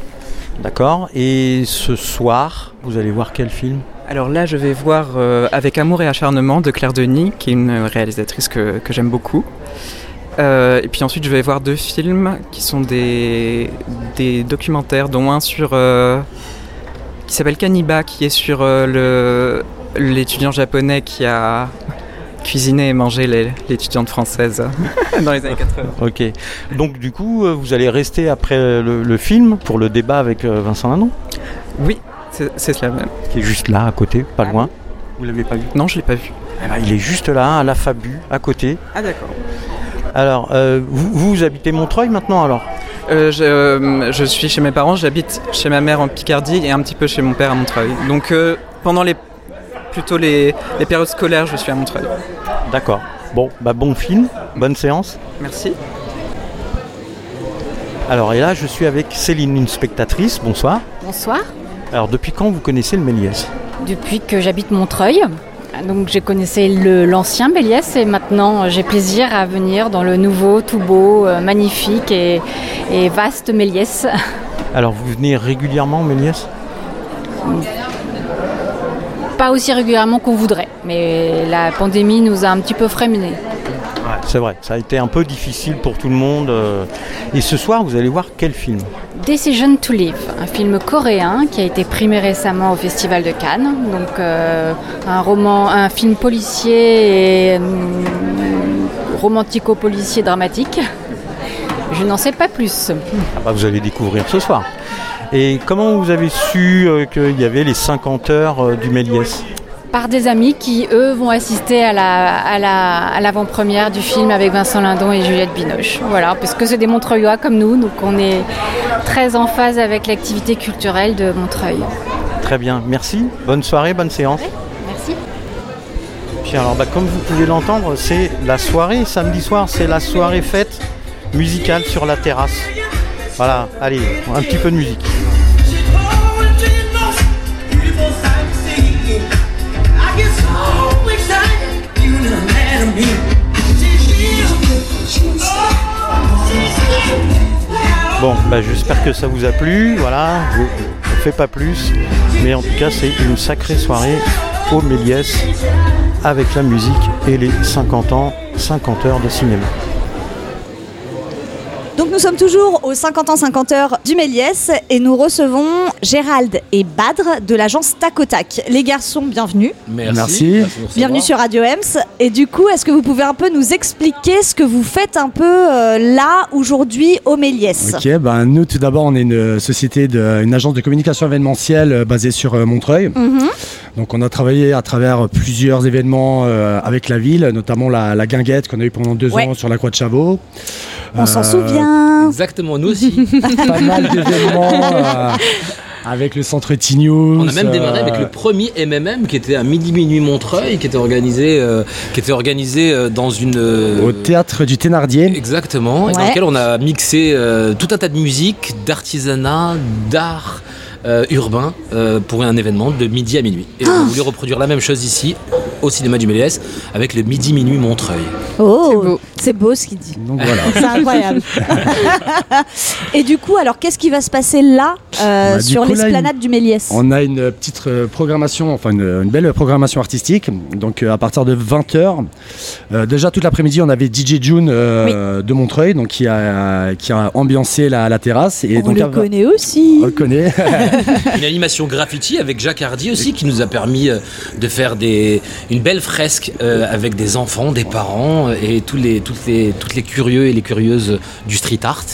D'accord. Et ce soir, vous allez voir quel film? Alors là je vais voir euh, Avec amour et acharnement de Claire Denis, qui est une réalisatrice que, que j'aime beaucoup. Euh, et puis ensuite je vais voir deux films qui sont des, des documentaires, dont un sur... euh, qui s'appelle Kaniba, qui est sur le l'étudiant japonais qui a cuisiné et mangé les- l'étudiante française dans les années 80. Ok. Donc du coup, vous allez rester après le, le film pour le débat avec Vincent Lindon Oui, c'est cela même. Qui est juste là, à côté, pas loin. Vous l'avez pas vu? Non, je l'ai pas vu. Eh ben, il est juste là, à la Fabu, à côté. Ah d'accord. Alors, euh, vous, vous habitez Montreuil maintenant alors? Euh, je, euh, je suis chez mes parents, j'habite chez ma mère en Picardie et un petit peu chez mon père à Montreuil. Donc euh, pendant les plutôt les, les périodes scolaires, je suis à Montreuil. D'accord. Bon, bah bon film, bonne séance. Merci. Alors, et là, je suis avec Céline, une spectatrice. Bonsoir. Bonsoir. Alors, depuis quand vous connaissez le Méliès Depuis que j'habite Montreuil, donc j'ai connaissé le- l'ancien Méliès et maintenant j'ai plaisir à venir dans le nouveau, tout beau, euh, magnifique et, et vaste Méliès. Alors, vous venez régulièrement au Méliès Pas aussi régulièrement qu'on voudrait, mais la pandémie nous a un petit peu freiné. C'est vrai, ça a été un peu difficile pour tout le monde. euh. Et ce soir, vous allez voir quel film? Decision to Live, un film coréen qui a été primé récemment au Festival de Cannes. Donc euh, un roman, un film policier et hum, romantico-policier dramatique. Je n'en sais pas plus. Ah bah, Vous allez découvrir ce soir. Et comment vous avez su euh, qu'il y avait les 50 heures euh, du Méliès? Par des amis qui, eux, vont assister à la, à la- à l'avant-première du film avec Vincent Lindon et Juliette Binoche. Voilà, parce que c'est des Montreuillois comme nous, donc on est très en phase avec l'activité culturelle de Montreuil. Très bien, merci. Bonne soirée, bonne séance. Merci. Puis alors, bah, comme vous pouvez l'entendre, c'est la soirée, samedi soir, c'est la soirée fête musicale sur la terrasse. Voilà, allez, un petit peu de musique. Bon, bah, j'espère que ça vous a plu. Voilà, je ne fais pas plus. Mais en tout cas, c'est une sacrée soirée au Méliès avec la musique et les 50 ans, 50 heures de cinéma. Nous sommes toujours aux 50 ans 50 heures du Méliès et nous recevons Gérald et Badre de l'agence Tacotac. Les garçons, bienvenue. Merci. Bienvenue sur Radio Ems. Et du coup, est-ce que vous pouvez un peu nous expliquer ce que vous faites un peu euh, là, aujourd'hui, au Méliès? Ok, ben nous tout d'abord on est une société, de, une agence de communication événementielle euh, basée sur euh, Montreuil. Mhm. Donc on a travaillé à travers plusieurs événements euh, avec la ville, notamment la, la guinguette qu'on a eu pendant deux Ouais. ans sur la Croix de Chabot. On s'en Euh, Exactement, nous aussi. Pas mal d'événements euh, avec le centre T-News. On a même démarré euh, avec le premier MMM qui était à midi minuit Montreuil, qui était organisé, euh, qui était organisé euh, dans une euh, Au théâtre du Thénardier. Exactement, et dans lequel on a mixé euh, tout un tas de musique, d'artisanat, d'art euh, urbain euh, pour un événement de midi à minuit. Et on a voulu reproduire la même chose ici, au cinéma du Méliès, avec le midi minuit Montreuil. Oh, c'est beau. ce qu'il dit. Donc voilà. C'est incroyable. et du coup, alors qu'est-ce qui va se passer là, euh, Bah, du sur l'esplanade du Méliès? On a une petite euh, programmation, enfin une, une belle programmation artistique. Donc euh, à partir de 20h, déjà toute l'après-midi, on avait DJ June euh, de Montreuil, donc qui a, qui a ambiancé la, la terrasse. Et On donc, le à- connaît aussi. On le connaît. Une animation graffiti avec Jacques Hardy aussi qui nous a permis euh, de faire des, une belle fresque euh, avec des enfants, des parents et tous les, toutes, les, curieux et les curieuses du street art.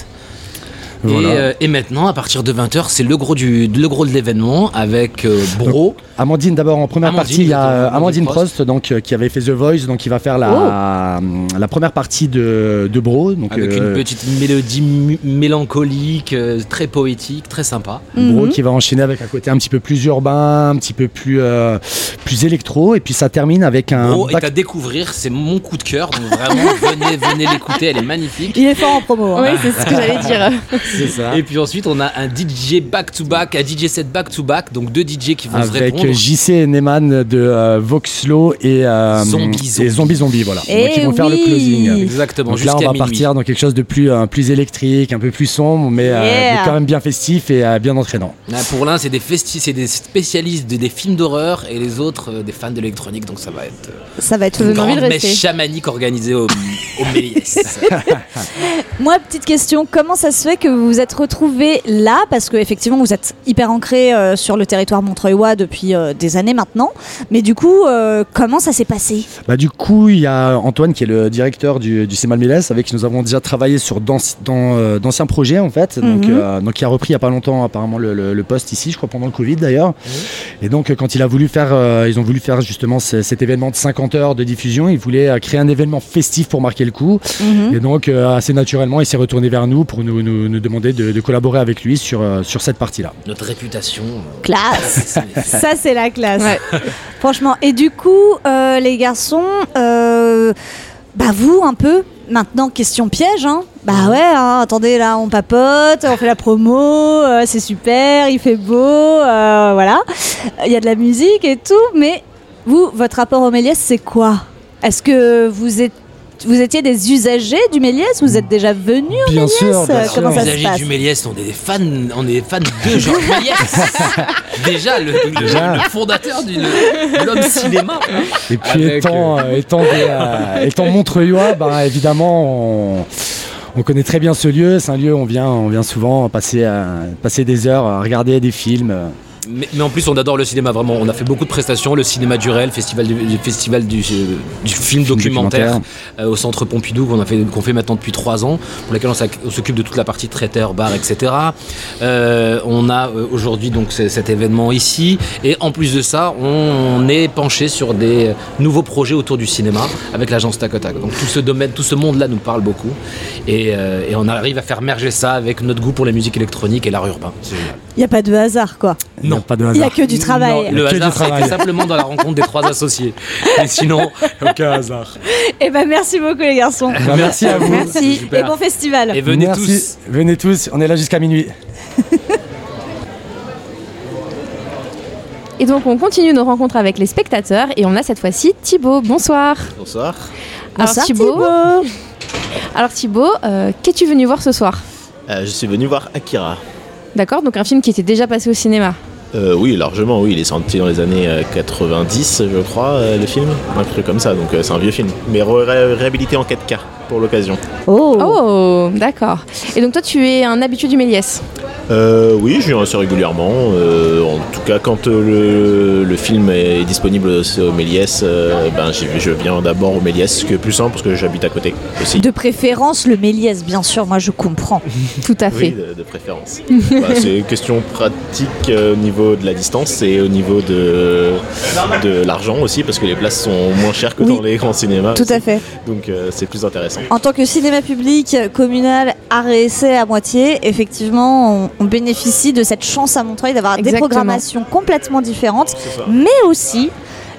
Voilà. Et, euh, et maintenant, à partir de 20h, c'est le gros, du, le gros de l'événement avec euh, Bro. Amandine d'abord en première Amandine, partie, il y a euh, Amandine Prost. Prost, donc euh, qui avait fait The Voice, donc qui va faire la, la première partie de, de Bro. Donc, Avec euh, une petite mélodie mélancolique, euh, très poétique, très sympa. Bro qui va enchaîner avec un côté un petit peu plus urbain, un petit peu plus, euh, plus électro, et puis ça termine avec un Bro est back- à découvrir, c'est mon coup de cœur. Donc vraiment, venez, venez l'écouter, elle est magnifique. Il est fort en promo. hein. Oui, c'est ce que j'allais dire. C'est ça. Et puis ensuite, on a un DJ back-to-back, un DJ set back-to-back, donc deux DJ qui vont se avec répondre. JC Neyman de euh, Voxlo et, euh, Zombie, et Zombie. Voilà. Eh Donc ils vont faire le closing. Exactement, Donc là on va minuit. partir dans quelque chose de plus, euh, plus électrique, un peu plus sombre, mais, euh, Yeah. mais quand même bien festif et euh, bien entraînant. Là, pour l'un, c'est des, festi- c'est des spécialistes de- des films d'horreur et les autres, euh, des fans de l'électronique. Donc ça va être Ça va être une grande de messe chamanique organisée au, au Méliès. Moi, petite question, comment ça se fait que vous vous êtes retrouvés là Parce que effectivement, vous êtes hyper ancré euh, sur le territoire montreuillois depuis euh, des années maintenant. Mais du coup, euh, comment ça s'est passé? Bah, du coup, il y a Antoine qui est le directeur du, du CEMAL Mélès, avec qui nous avons déjà travaillé sur dans, euh, d'anciens projets en fait. Donc, Mhm. euh, donc, qui a repris il n'y a pas longtemps apparemment le, le- le poste ici, je crois pendant le Covid d'ailleurs. Et donc, quand il a voulu faire, euh, ils ont voulu faire justement ce- cet événement de 50 heures de diffusion, ils voulaient euh, créer un événement festif pour marquer le coup. Mhm. Et donc, euh, assez naturellement, il s'est retourné vers nous pour nous, nous- nous de, de collaborer avec lui sur, euh, sur cette partie-là. Notre réputation. euh, Classe Ça, c'est la classe. Franchement. Et du coup, euh, les garçons, euh, bah vous, un peu, maintenant, question piège, hein bah ouais, hein, attendez, là, on papote, on fait la promo, euh, c'est super, il fait beau, euh, voilà. Il y a de la musique et tout, mais vous, votre rapport au Méliès, c'est quoi? Est-ce que vous êtes vous étiez des usagers du Méliès Vous êtes déjà venus au Bien Méliès sûr, bien Comment les ça se usagers passe du Méliès, on est des fans, on est des fans de Georges Méliès. Déjà, le, le- Déjà. le fondateur de l'homme cinéma. Et puis Avec, étant, euh, étant, des, euh, étant Montreuillois, bah, évidemment, on, on connaît très bien ce lieu. C'est un lieu où on vient, on vient souvent passer, euh, passer des heures à regarder des films. euh. Mais, mais en plus, on adore le cinéma vraiment. On a fait beaucoup de prestations, le cinéma du réel, festival du, le festival du, euh, du film documentaire, documentaire. euh, au centre Pompidou qu'on a fait, qu'on fait maintenant depuis trois ans, pour lequel on s'occupe de toute la partie traiteur, bar, etc. Euh, on a euh, aujourd'hui donc cet événement ici, et en plus de ça, on, est penché sur des nouveaux projets autour du cinéma avec l'agence Tacotac. Donc tout ce domaine, tout ce monde-là nous parle beaucoup, et, euh, et on arrive à faire merger ça avec notre goût pour la musique électronique et l'art urbain. C'est génial. Il n'y a pas de hasard, quoi. Non, pas de Il n'y a que du travail. Non, le Que du hasard, travail. simplement dans la rencontre des trois associés. Et sinon, aucun hasard. Eh ben merci beaucoup les garçons. Bah, merci à vous. Merci Super. et bon festival. Et venez Merci. tous. Venez tous, on est là jusqu'à minuit. Et donc on continue nos rencontres avec les spectateurs et on a cette fois-ci Thibaut. Bonsoir. Bonsoir. Alors Bonsoir, Thibaut. Alors Thibaut, euh, qu'es-tu venu voir ce soir? Euh, je suis venu voir Akira. D'accord, donc un film qui était déjà passé au cinéma. Euh, oui, largement, oui, il est sorti dans les années euh, 90, je crois, euh, le film. Un truc comme ça, donc euh, c'est un vieux film. Mais ré- ré- réhabilité en 4K. pour l'occasion. Oh, d'accord. Et donc toi, tu es un habitué du Méliès Euh, oui, je viens assez régulièrement. euh, en tout cas, quand euh, le, le film est disponible au Méliès, euh, ben, je viens d'abord au Méliès, ce qui est plus simple parce que j'habite à côté aussi. De préférence, le Méliès, bien sûr, moi je comprends. Tout à Oui, de, de préférence. Bah, c'est une question pratique euh, au niveau de la distance et au niveau de, de l'argent aussi, parce que les places sont moins chères que Oui. dans les grands cinémas. Tout à fait. Donc euh, c'est plus intéressant. En tant que cinéma public, communal, essai à moitié, effectivement, on, on bénéficie de cette chance à Montreuil d'avoir des programmations complètement différentes, mais aussi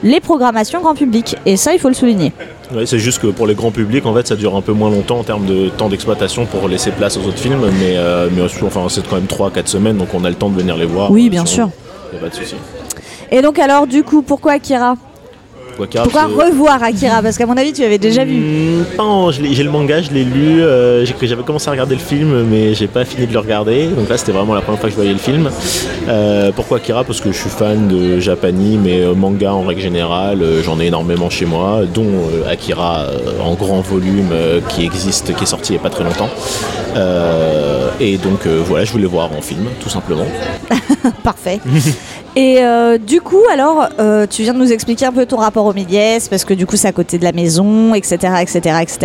les programmations grand public. Et ça, il faut le souligner. Ouais, c'est juste que pour les grands publics, en fait, ça dure un peu moins longtemps en termes de temps d'exploitation pour laisser place aux autres films, mais, euh, mais enfin, c'est quand même 3-4 semaines, donc on a le temps de venir les voir. Oui, euh, bien sûr. y a pas de souci. Et donc alors, du coup, pourquoi Akira? Wakara, Pourquoi revoir Akira Parce qu'à mon avis, tu l'avais déjà vu. Hmm, je l'ai- J'ai le manga, je l'ai lu, euh, j'avais commencé à regarder le film, mais j'ai pas fini de le regarder. Donc là, c'était vraiment la première fois que je voyais le film. Euh, pourquoi Akira? Parce que je suis fan de Japani, mais euh, manga en règle générale, j'en ai énormément chez moi, dont Akira en grand volume qui existe, qui est sorti il y a pas très longtemps. Euh, et donc voilà, je voulais voir en film, tout simplement. Parfait. Et euh, du coup, alors, euh, tu viens de nous expliquer un peu ton rapport au Méliès, parce que du coup, c'est à côté de la maison, etc., etc., etc.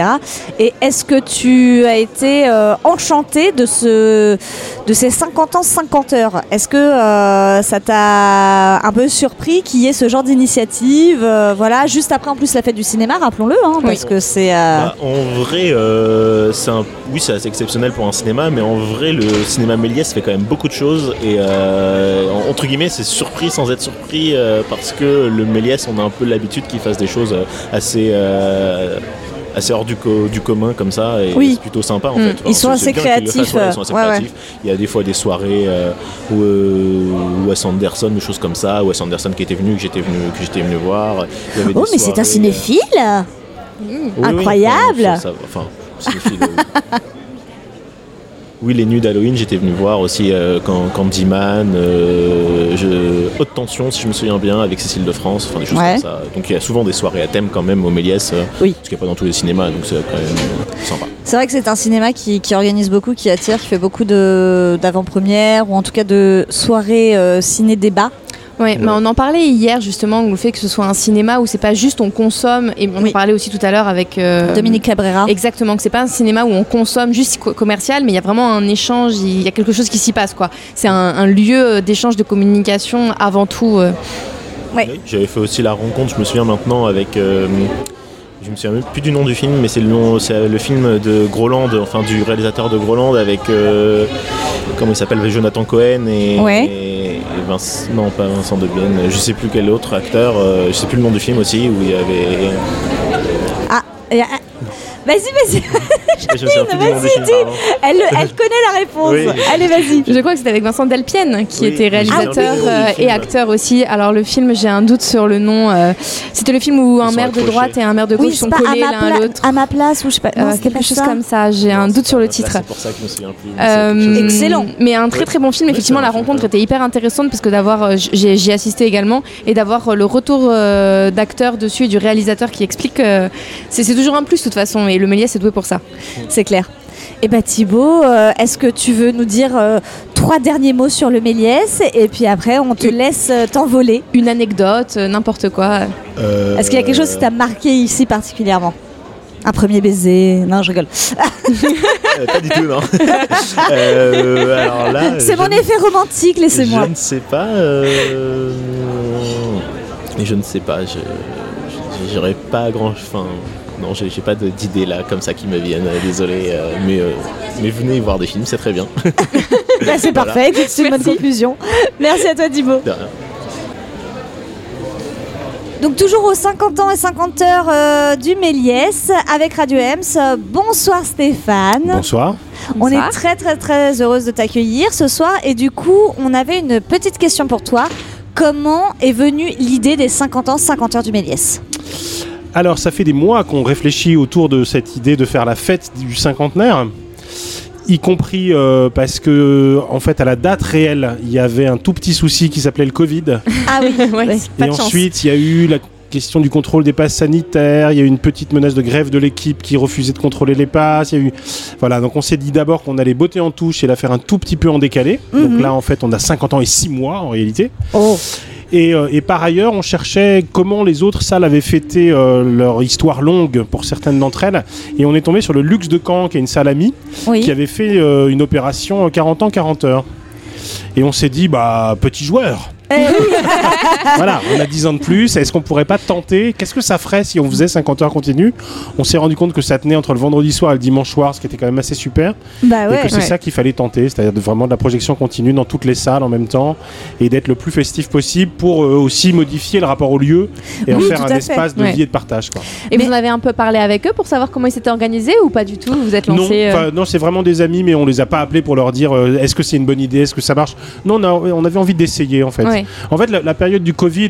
Et est-ce que tu as été euh, enchanté de, ce, de ces 50 ans, 50 heures? Est-ce que euh, ça t'a un peu surpris qu'il y ait ce genre d'initiative euh, Voilà, juste après, en plus, la fête du cinéma, rappelons-le, hein, parce que c'est... euh, Bah, en vrai, euh, c'est un- oui, c'est assez exceptionnel pour un cinéma, mais en vrai, le cinéma Méliès fait quand même beaucoup de choses. Et euh, en- entre guillemets, c'est surpris sans être surpris euh, parce que le Méliès, on a un peu l'habitude qu'il fasse des choses euh, assez. euh, assez hors du, co- du commun comme ça et Oui. c'est plutôt sympa en Mm. fait. Ils sont assez fassent, créatifs, ouais, ils sont assez ouais, ouais. créatifs. Il y a des fois des soirées euh, où, euh, Wes Anderson, des choses comme ça, Wes Anderson qui était venu, que j'étais venu, que j'étais venu voir. Il y avait Oh, des mais c'est un euh, cinéphile oui, oui, Incroyable enfin, ça- ça- enfin, cinéphile, Oui, les nuits d'Halloween, j'étais venu voir aussi euh, quand Candyman, euh, je- Haute Tension, si je me souviens bien, avec Cécile de France, enfin des choses Ouais. comme ça. Donc il y a souvent des soirées à thème quand même au Méliès, euh, Oui. ce qu'il n'y a pas dans tous les cinémas, donc c'est quand même sympa. C'est vrai que c'est un cinéma qui, qui organise beaucoup, qui attire, qui fait beaucoup d'avant-premières ou en tout cas de soirées euh, ciné-débat. Oui, mais on en parlait hier justement, le fait que ce soit un cinéma où c'est pas juste on consomme, et on en parlait aussi tout à l'heure avec euh, Dominique Cabrera. Exactement, que c'est pas un cinéma où on consomme juste co- commercial, mais il y a vraiment un échange, il y a quelque chose qui s'y passe quoi. C'est un, un lieu d'échange de communication avant tout. euh. J'avais fait aussi la rencontre, je me souviens maintenant, avec. euh, je me souviens plus du nom du film, mais c'est le, nom- le film de Groland, enfin du réalisateur de Groland avec. euh, comment il s'appelle Jonathan Cohen et. Ouais. et Vince- non, pas Vincent De Bienne, je sais plus quel autre acteur, euh, je sais plus le nom du film aussi, où il y avait. Ah, ah, vas-y, vas-y. Vas-y, dis. Elle, elle connaît la réponse. Oui. Allez, vas-y. Je crois que c'était avec Vincent Delpienne qui Oui, était réalisateur euh, film. et acteur aussi. Alors le film, j'ai un doute sur le nom. euh, c'était le film où un maire de droite et un maire de gauche Oui, sont collés ma, l'un à pla- l'autre. à ma place ou je sais pas. Euh, quelque pas chose ça. comme ça, j'ai un doute sur le titre. C'est pour ça que je me souviens plus. Excellent. Mais un très très bon film. Effectivement, la rencontre était hyper intéressante parce que d'avoir, j'ai j'y assisté également et d'avoir le retour d'acteur dessus et du réalisateur qui explique. c'est c'est toujours un plus de toute façon et le Méliès est doué pour ça. C'est clair. Et bah Thibaut, euh, est-ce que tu veux nous dire euh, trois derniers mots sur le Méliès et puis après on te laisse euh, t'envoler Une anecdote, euh, n'importe quoi. Euh, Est-ce qu'il y a quelque chose qui t'a marqué ici particulièrement? Un premier baiser? Non, je rigole. Euh, pas du tout, non. Euh, alors là, C'est mon ne- effet romantique, laissez-moi. Je ne sais pas. euh, Je ne sais pas. Je j'irai pas grand. Enfin, non, j'ai j'ai pas de- d'idées là comme ça qui me viennent. Désolé, euh, mais euh, mais venez voir des films, c'est très bien. Bah, c'est Voilà. parfait, c'est une bonne conclusion. Merci à toi Thibaut. Donc toujours aux 50 ans et 50 heures euh, du Méliès avec Radio Ems. Bonsoir Stéphane. Bonsoir. On est très très très heureuse de t'accueillir ce soir et du coup on avait une petite question pour toi. Comment est venue l'idée des 50 ans 50 heures du Méliès? Alors, ça fait des mois qu'on réfléchit autour de cette idée de faire la fête du cinquantenaire, y compris euh, parce que, en fait, à la date réelle, il y avait un tout petit souci qui s'appelait le Covid. Ah oui, Ouais, pas Et de ensuite, il y a eu la question du contrôle des passes sanitaires, il y a eu une petite menace de grève de l'équipe qui refusait de contrôler les passes. Il y a eu... Voilà, donc on s'est dit d'abord qu'on allait botter en touche et la faire un tout petit peu en décalé. Mhm. Donc là, en fait, on a 50 ans et 6 mois en réalité. Oh. Et, euh, et par ailleurs, on cherchait comment les autres salles avaient fêté euh, leur histoire longue pour certaines d'entre elles. Et on est tombé sur le Luxe de Caen, qui est une salle amie, Oui. qui avait fait euh, une opération euh, 40 ans, 40 heures. Et on s'est dit, bah, petit joueur. Voilà, on a 10 ans de plus. Est-ce qu'on pourrait pas tenter? Qu'est-ce que ça ferait si on faisait 50 heures continues On s'est rendu compte que ça tenait entre le vendredi soir et le dimanche soir, ce qui était quand même assez super. Bah et que c'est Ouais. ça qu'il fallait tenter, c'est-à-dire de vraiment de la projection continue dans toutes les salles en même temps et d'être le plus festif possible pour euh, aussi modifier le rapport au lieu et en faire un fait. espace de Ouais. vie et de partage. Quoi. Et vous en avez un peu parlé avec eux pour savoir comment ils s'étaient organisés ou pas du tout? Vous êtes Non, lancé euh, enfin, non, c'est vraiment des amis, mais on les a pas appelés pour leur dire euh, est-ce que c'est une bonne idée, est-ce que ça marche? Non, on, a- on avait envie d'essayer en fait. Ouais. En fait, la, la période du Covid,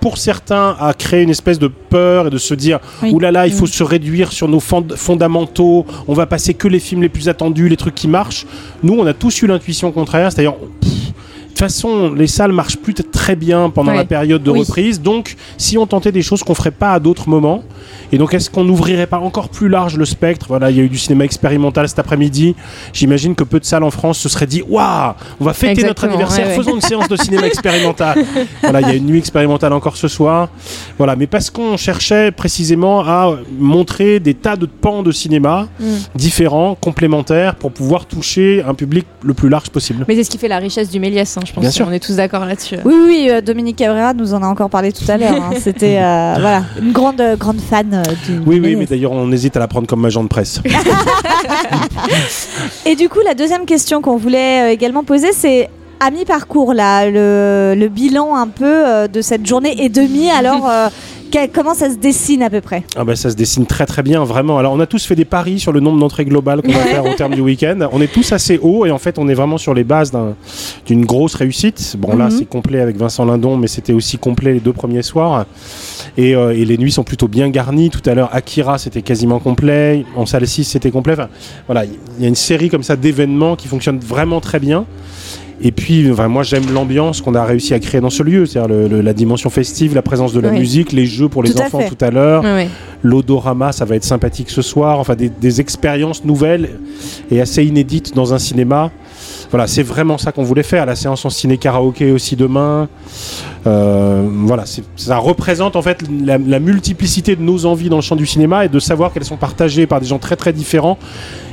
pour certains, a créé une espèce de peur et de se dire Oui. oulala, là là, il faut Mm. se réduire sur nos fond- fondamentaux, on va passer que les films les plus attendus, les trucs qui marchent. Nous, on a tous eu l'intuition contraire, c'est-à-dire. De toute façon, les salles marchent plus très bien pendant Ouais. la période de Oui. reprise. Donc, si on tentait des choses qu'on ferait pas à d'autres moments, et donc est-ce qu'on n'ouvrirait pas encore plus large le spectre? Voilà, il y a eu du cinéma expérimental cet après-midi. J'imagine que peu de salles en France se seraient dit Waouh, on va fêter notre anniversaire, ouais, ouais. faisons une séance de cinéma expérimental. voilà, il y a une nuit expérimentale encore ce soir. Voilà, mais parce qu'on cherchait précisément à montrer des tas de pans de cinéma Mm. différents, complémentaires, pour pouvoir toucher un public le plus large possible. Mais c'est ce qui fait la richesse du Méliès, hein, je pense. Bien sûr. On est tous d'accord là-dessus. Oui, oui, euh, Dominique Cabrera nous en a encore parlé tout à l'heure. hein. C'était euh, voilà, une grande, grande fan euh. Oui, oui, mais d'ailleurs, on hésite à la prendre comme agent de presse. Et du coup, la deuxième question qu'on voulait euh, également poser, c'est à mi-parcours, là, le, le bilan un peu euh, de cette journée et demie. Alors, euh, comment ça se dessine à peu près? Ah bah ça se dessine très très bien, vraiment. Alors on a tous fait des paris sur le nombre d'entrées globales qu'on va faire au terme du week-end. On est tous assez hauts et en fait on est vraiment sur les bases d'un- d'une grosse réussite. Bon là Mhm. c'est complet avec Vincent Lindon, mais c'était aussi complet les deux premiers soirs. Et, euh, et les nuits sont plutôt bien garnies. Tout à l'heure Akira c'était quasiment complet. En salle 6 c'était complet. Enfin, voilà, il y a une série comme ça d'événements qui fonctionnent vraiment très bien. Et puis, enfin, moi, j'aime l'ambiance qu'on a réussi à créer dans ce lieu, c'est-à-dire la dimension festive, la présence de la Oui. musique, les jeux pour les Tout enfants tout à l'heure, l'odorama, ça va être sympathique ce soir, enfin des, des expériences nouvelles et assez inédites dans un cinéma. Voilà, c'est vraiment ça qu'on voulait faire. La séance en ciné karaoké aussi demain. Euh, voilà, ça représente en fait la, la multiplicité de nos envies dans le champ du cinéma et de savoir qu'elles sont partagées par des gens très très différents.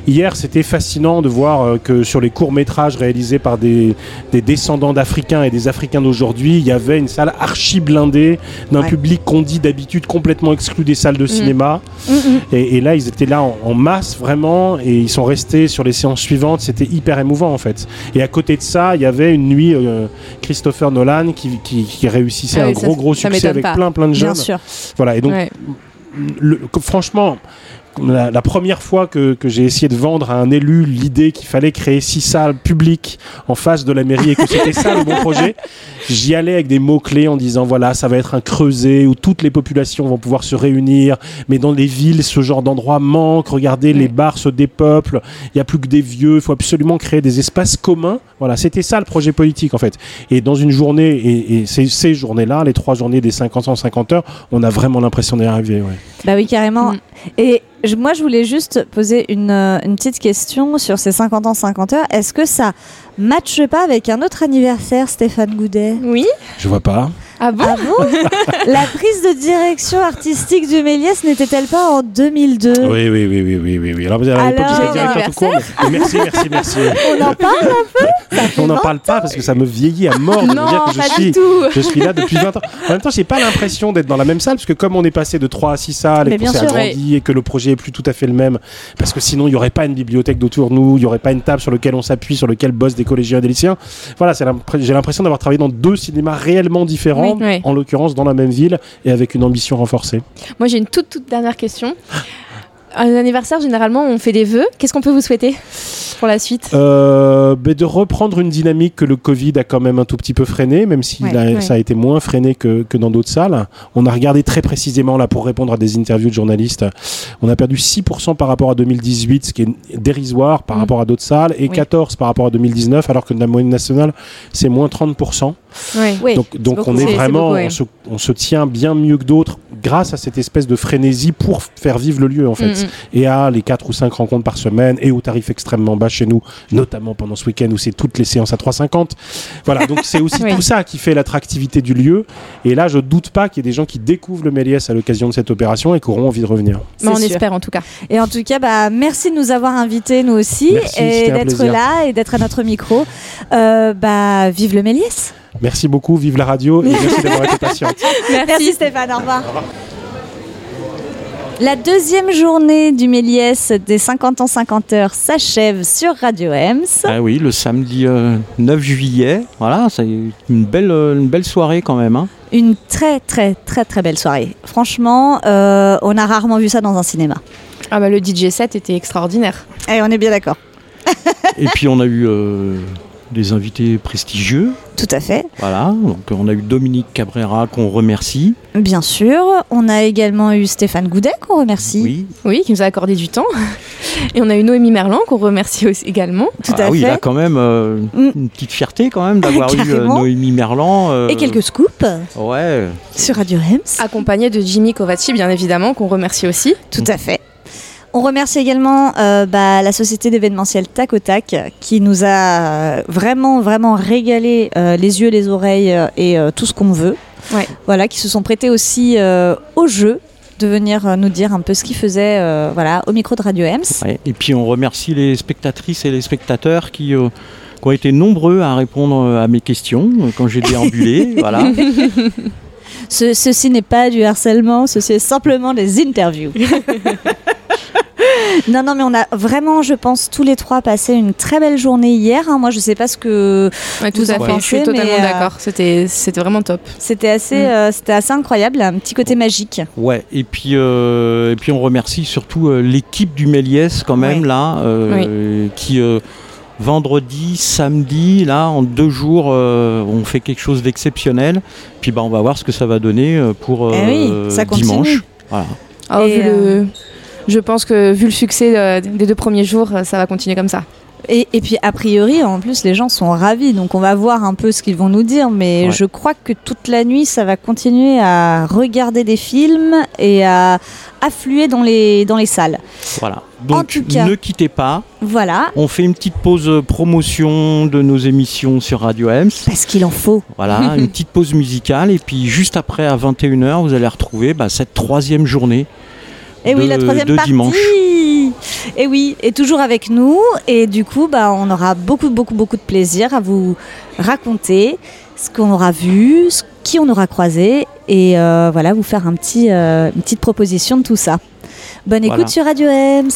Hier, c'était fascinant de voir euh, que sur les courts métrages réalisés par des, des descendants d'Africains et des Africains d'aujourd'hui, il y avait une salle archi blindée d'un Ouais. public qu'on dit d'habitude complètement exclu des salles de cinéma. Mhm. Et, et là, ils étaient là en, en masse vraiment, et ils sont restés sur les séances suivantes. C'était hyper émouvant en fait. Et à côté de ça, il y avait une nuit euh, Christopher Nolan qui, qui- qui réussissait Ah un oui, gros gros succès avec pas. plein plein de jeunes. Bien sûr. Voilà. Et donc, Ouais. le- que- franchement. La, la première fois que, que j'ai essayé de vendre à un élu l'idée qu'il fallait créer six salles publiques en face de la mairie et que c'était ça le bon projet, j'y allais avec des mots-clés en disant voilà, ça va être un creuset où toutes les populations vont pouvoir se réunir, mais dans les villes, ce genre d'endroit manque. Regardez, les bars se dépeuplent, il n'y a plus que des vieux, il faut absolument créer des espaces communs. Voilà, c'était ça le projet politique en fait. Et dans une journée, et, et ces, ces journées-là, les trois journées des 50 ans, 50 heures, on a vraiment l'impression d'y arriver. Ouais. Bah oui, carrément. Mm. Et je- moi, je voulais juste poser une, euh, une petite question sur ces 50 ans, 50 heures. Est-ce que ça matche pas avec un autre anniversaire, Stéphane Goudet? Oui. Je vois pas. Ah bon Ah bon La prise de direction artistique du Méliès n'était-elle pas en 2002 Oui, oui, oui, oui, oui, oui, oui. Alors, vous avez à l'époque, Alors, j'étais directeur tout court. mais- Merci, merci, merci. On en parle un peu On n'en 20 parle pas parce que ça me vieillit à mort de Non, me dire que je pas suis, du tout. je suis là depuis 20 ans. En même temps, j'ai pas l'impression d'être dans la même salle parce que comme on est passé de 3 à 6 salles Mais et qu'on s'est agrandi et que le projet est plus tout à fait le même, parce que sinon il y aurait pas une bibliothèque d'autour de nous, il y aurait pas une table sur laquelle on s'appuie, sur lequel bossent des collégiens et des lycéens. Voilà, j'ai l'impression d'avoir travaillé dans deux cinémas réellement différents, Oui. en l'occurrence dans la même ville et avec une ambition renforcée. Moi, j'ai une toute, toute dernière question. Un anniversaire, généralement, on fait des vœux. Qu'est-ce qu'on peut vous souhaiter pour la suite Euh, ben, de reprendre une dynamique que le Covid a quand même un tout petit peu freiné, même si Ouais, là, ouais. ça a été moins freiné que, que dans d'autres salles. On a regardé très précisément, là, pour répondre à des interviews de journalistes, on a perdu 6% par rapport à 2018, ce qui est dérisoire par Mm. rapport à d'autres salles, et Oui. 14% par rapport à 2019, alors que la moyenne nationale, c'est moins 30%. Oui, donc on est vraiment, beaucoup, ouais. on, se, on se tient bien mieux que d'autres grâce à cette espèce de frénésie pour faire vivre le lieu en fait. Mm, mm. Et à les 4 ou 5 rencontres par semaine et au tarif extrêmement bas chez nous, notamment pendant ce week-end où c'est toutes les séances à 3,50. Voilà, donc c'est aussi Oui. tout ça qui fait l'attractivité du lieu. Et là, je doute pas qu'il y ait des gens qui découvrent le Méliès à l'occasion de cette opération et qui auront envie de revenir. On sûr. espère en tout cas. Et en tout cas, bah, merci de nous avoir invités, nous aussi, Merci, et d'être là et d'être à notre micro. Euh, bah, vive le Méliès Merci beaucoup, vive la radio et merci d'avoir été patiente. Merci. Stéphane, au revoir. La deuxième journée du Méliès des 50 ans 50 heures s'achève sur Radio Ems. Ah oui, le samedi euh, 9 juillet. Voilà, c'est une belle, euh, une belle soirée quand même. hein. Une très très très très belle soirée. Franchement, euh, on a rarement vu ça dans un cinéma. Ah bah le DJ set était extraordinaire. Et on est bien d'accord. Et puis on a eu euh, des invités prestigieux. Tout à fait. Voilà, donc on a eu Dominique Cabrera qu'on remercie. Bien sûr. On a également eu Stéphane Goudet qu'on remercie. Oui. Oui, qui nous a accordé du temps. Et on a eu Noémie Merlan qu'on remercie aussi également. Tout Ah à oui, fait. là quand même euh, une petite fierté quand même d'avoir eu euh. Noémie Merlan. euh, Et quelques scoops Ouais. sur Radio Ems. Accompagné de Jimmy Kovaci, bien évidemment, qu'on remercie aussi. Tout à fait. On remercie également euh, bah, la société d'événementiel Tac au Tac qui nous a euh, vraiment, vraiment régalé euh, les yeux, les oreilles euh, et euh, tout ce qu'on veut. Ouais. Voilà, qui se sont prêtés aussi euh, au jeu de venir nous dire un peu ce qu'ils faisaient euh, voilà, au micro de Radio Ems. Ouais, Et puis on remercie les spectatrices et les spectateurs qui, euh, ont été nombreux à répondre à mes questions quand j'ai déambulé. voilà. Ce- ceci n'est pas du harcèlement, ceci est simplement des interviews. non, non, mais on a vraiment, je pense, tous les trois passé une très belle journée hier. hein. Moi, je sais pas ce que Ouais, tout vous à en fait, pensez, je suis totalement euh, d'accord. C'était, c'était vraiment top. C'était assez, Mm. euh, c'était assez incroyable, un petit côté magique. Ouais, et puis, euh, et puis on remercie surtout euh, l'équipe du Méliès quand même Ouais. là, euh, qui euh, vendredi, samedi, là en deux jours, euh, on fait quelque chose d'exceptionnel. Puis bah, on va voir ce que ça va donner euh, pour Eh oui, euh, ça continue. dimanche. Voilà. Ah, vu le- Je pense que vu le succès euh, des deux premiers jours, euh, ça va continuer comme ça. Et, et puis, a priori, en plus, les gens sont ravis. Donc, on va voir un peu ce qu'ils vont nous dire. Mais Ouais. je crois que toute la nuit, ça va continuer à regarder des films et à affluer dans les, dans les salles. Voilà. Donc tout cas- ne quittez pas. Voilà. On fait une petite pause euh, promotion de nos émissions sur Radio Ems. Parce qu'il en faut. Voilà, une petite pause musicale. Et puis juste après, à 21h, vous allez retrouver bah, cette troisième journée Et oui, de- la troisième de partie. dimanche. Et oui, et toujours avec nous. Et du coup, bah, on aura beaucoup, beaucoup, beaucoup de plaisir à vous raconter ce qu'on aura vu, ce- qui on aura croisé, et euh, voilà, vous faire un petit, euh, une petite proposition de tout ça. Bonne écoute sur Radio Ems.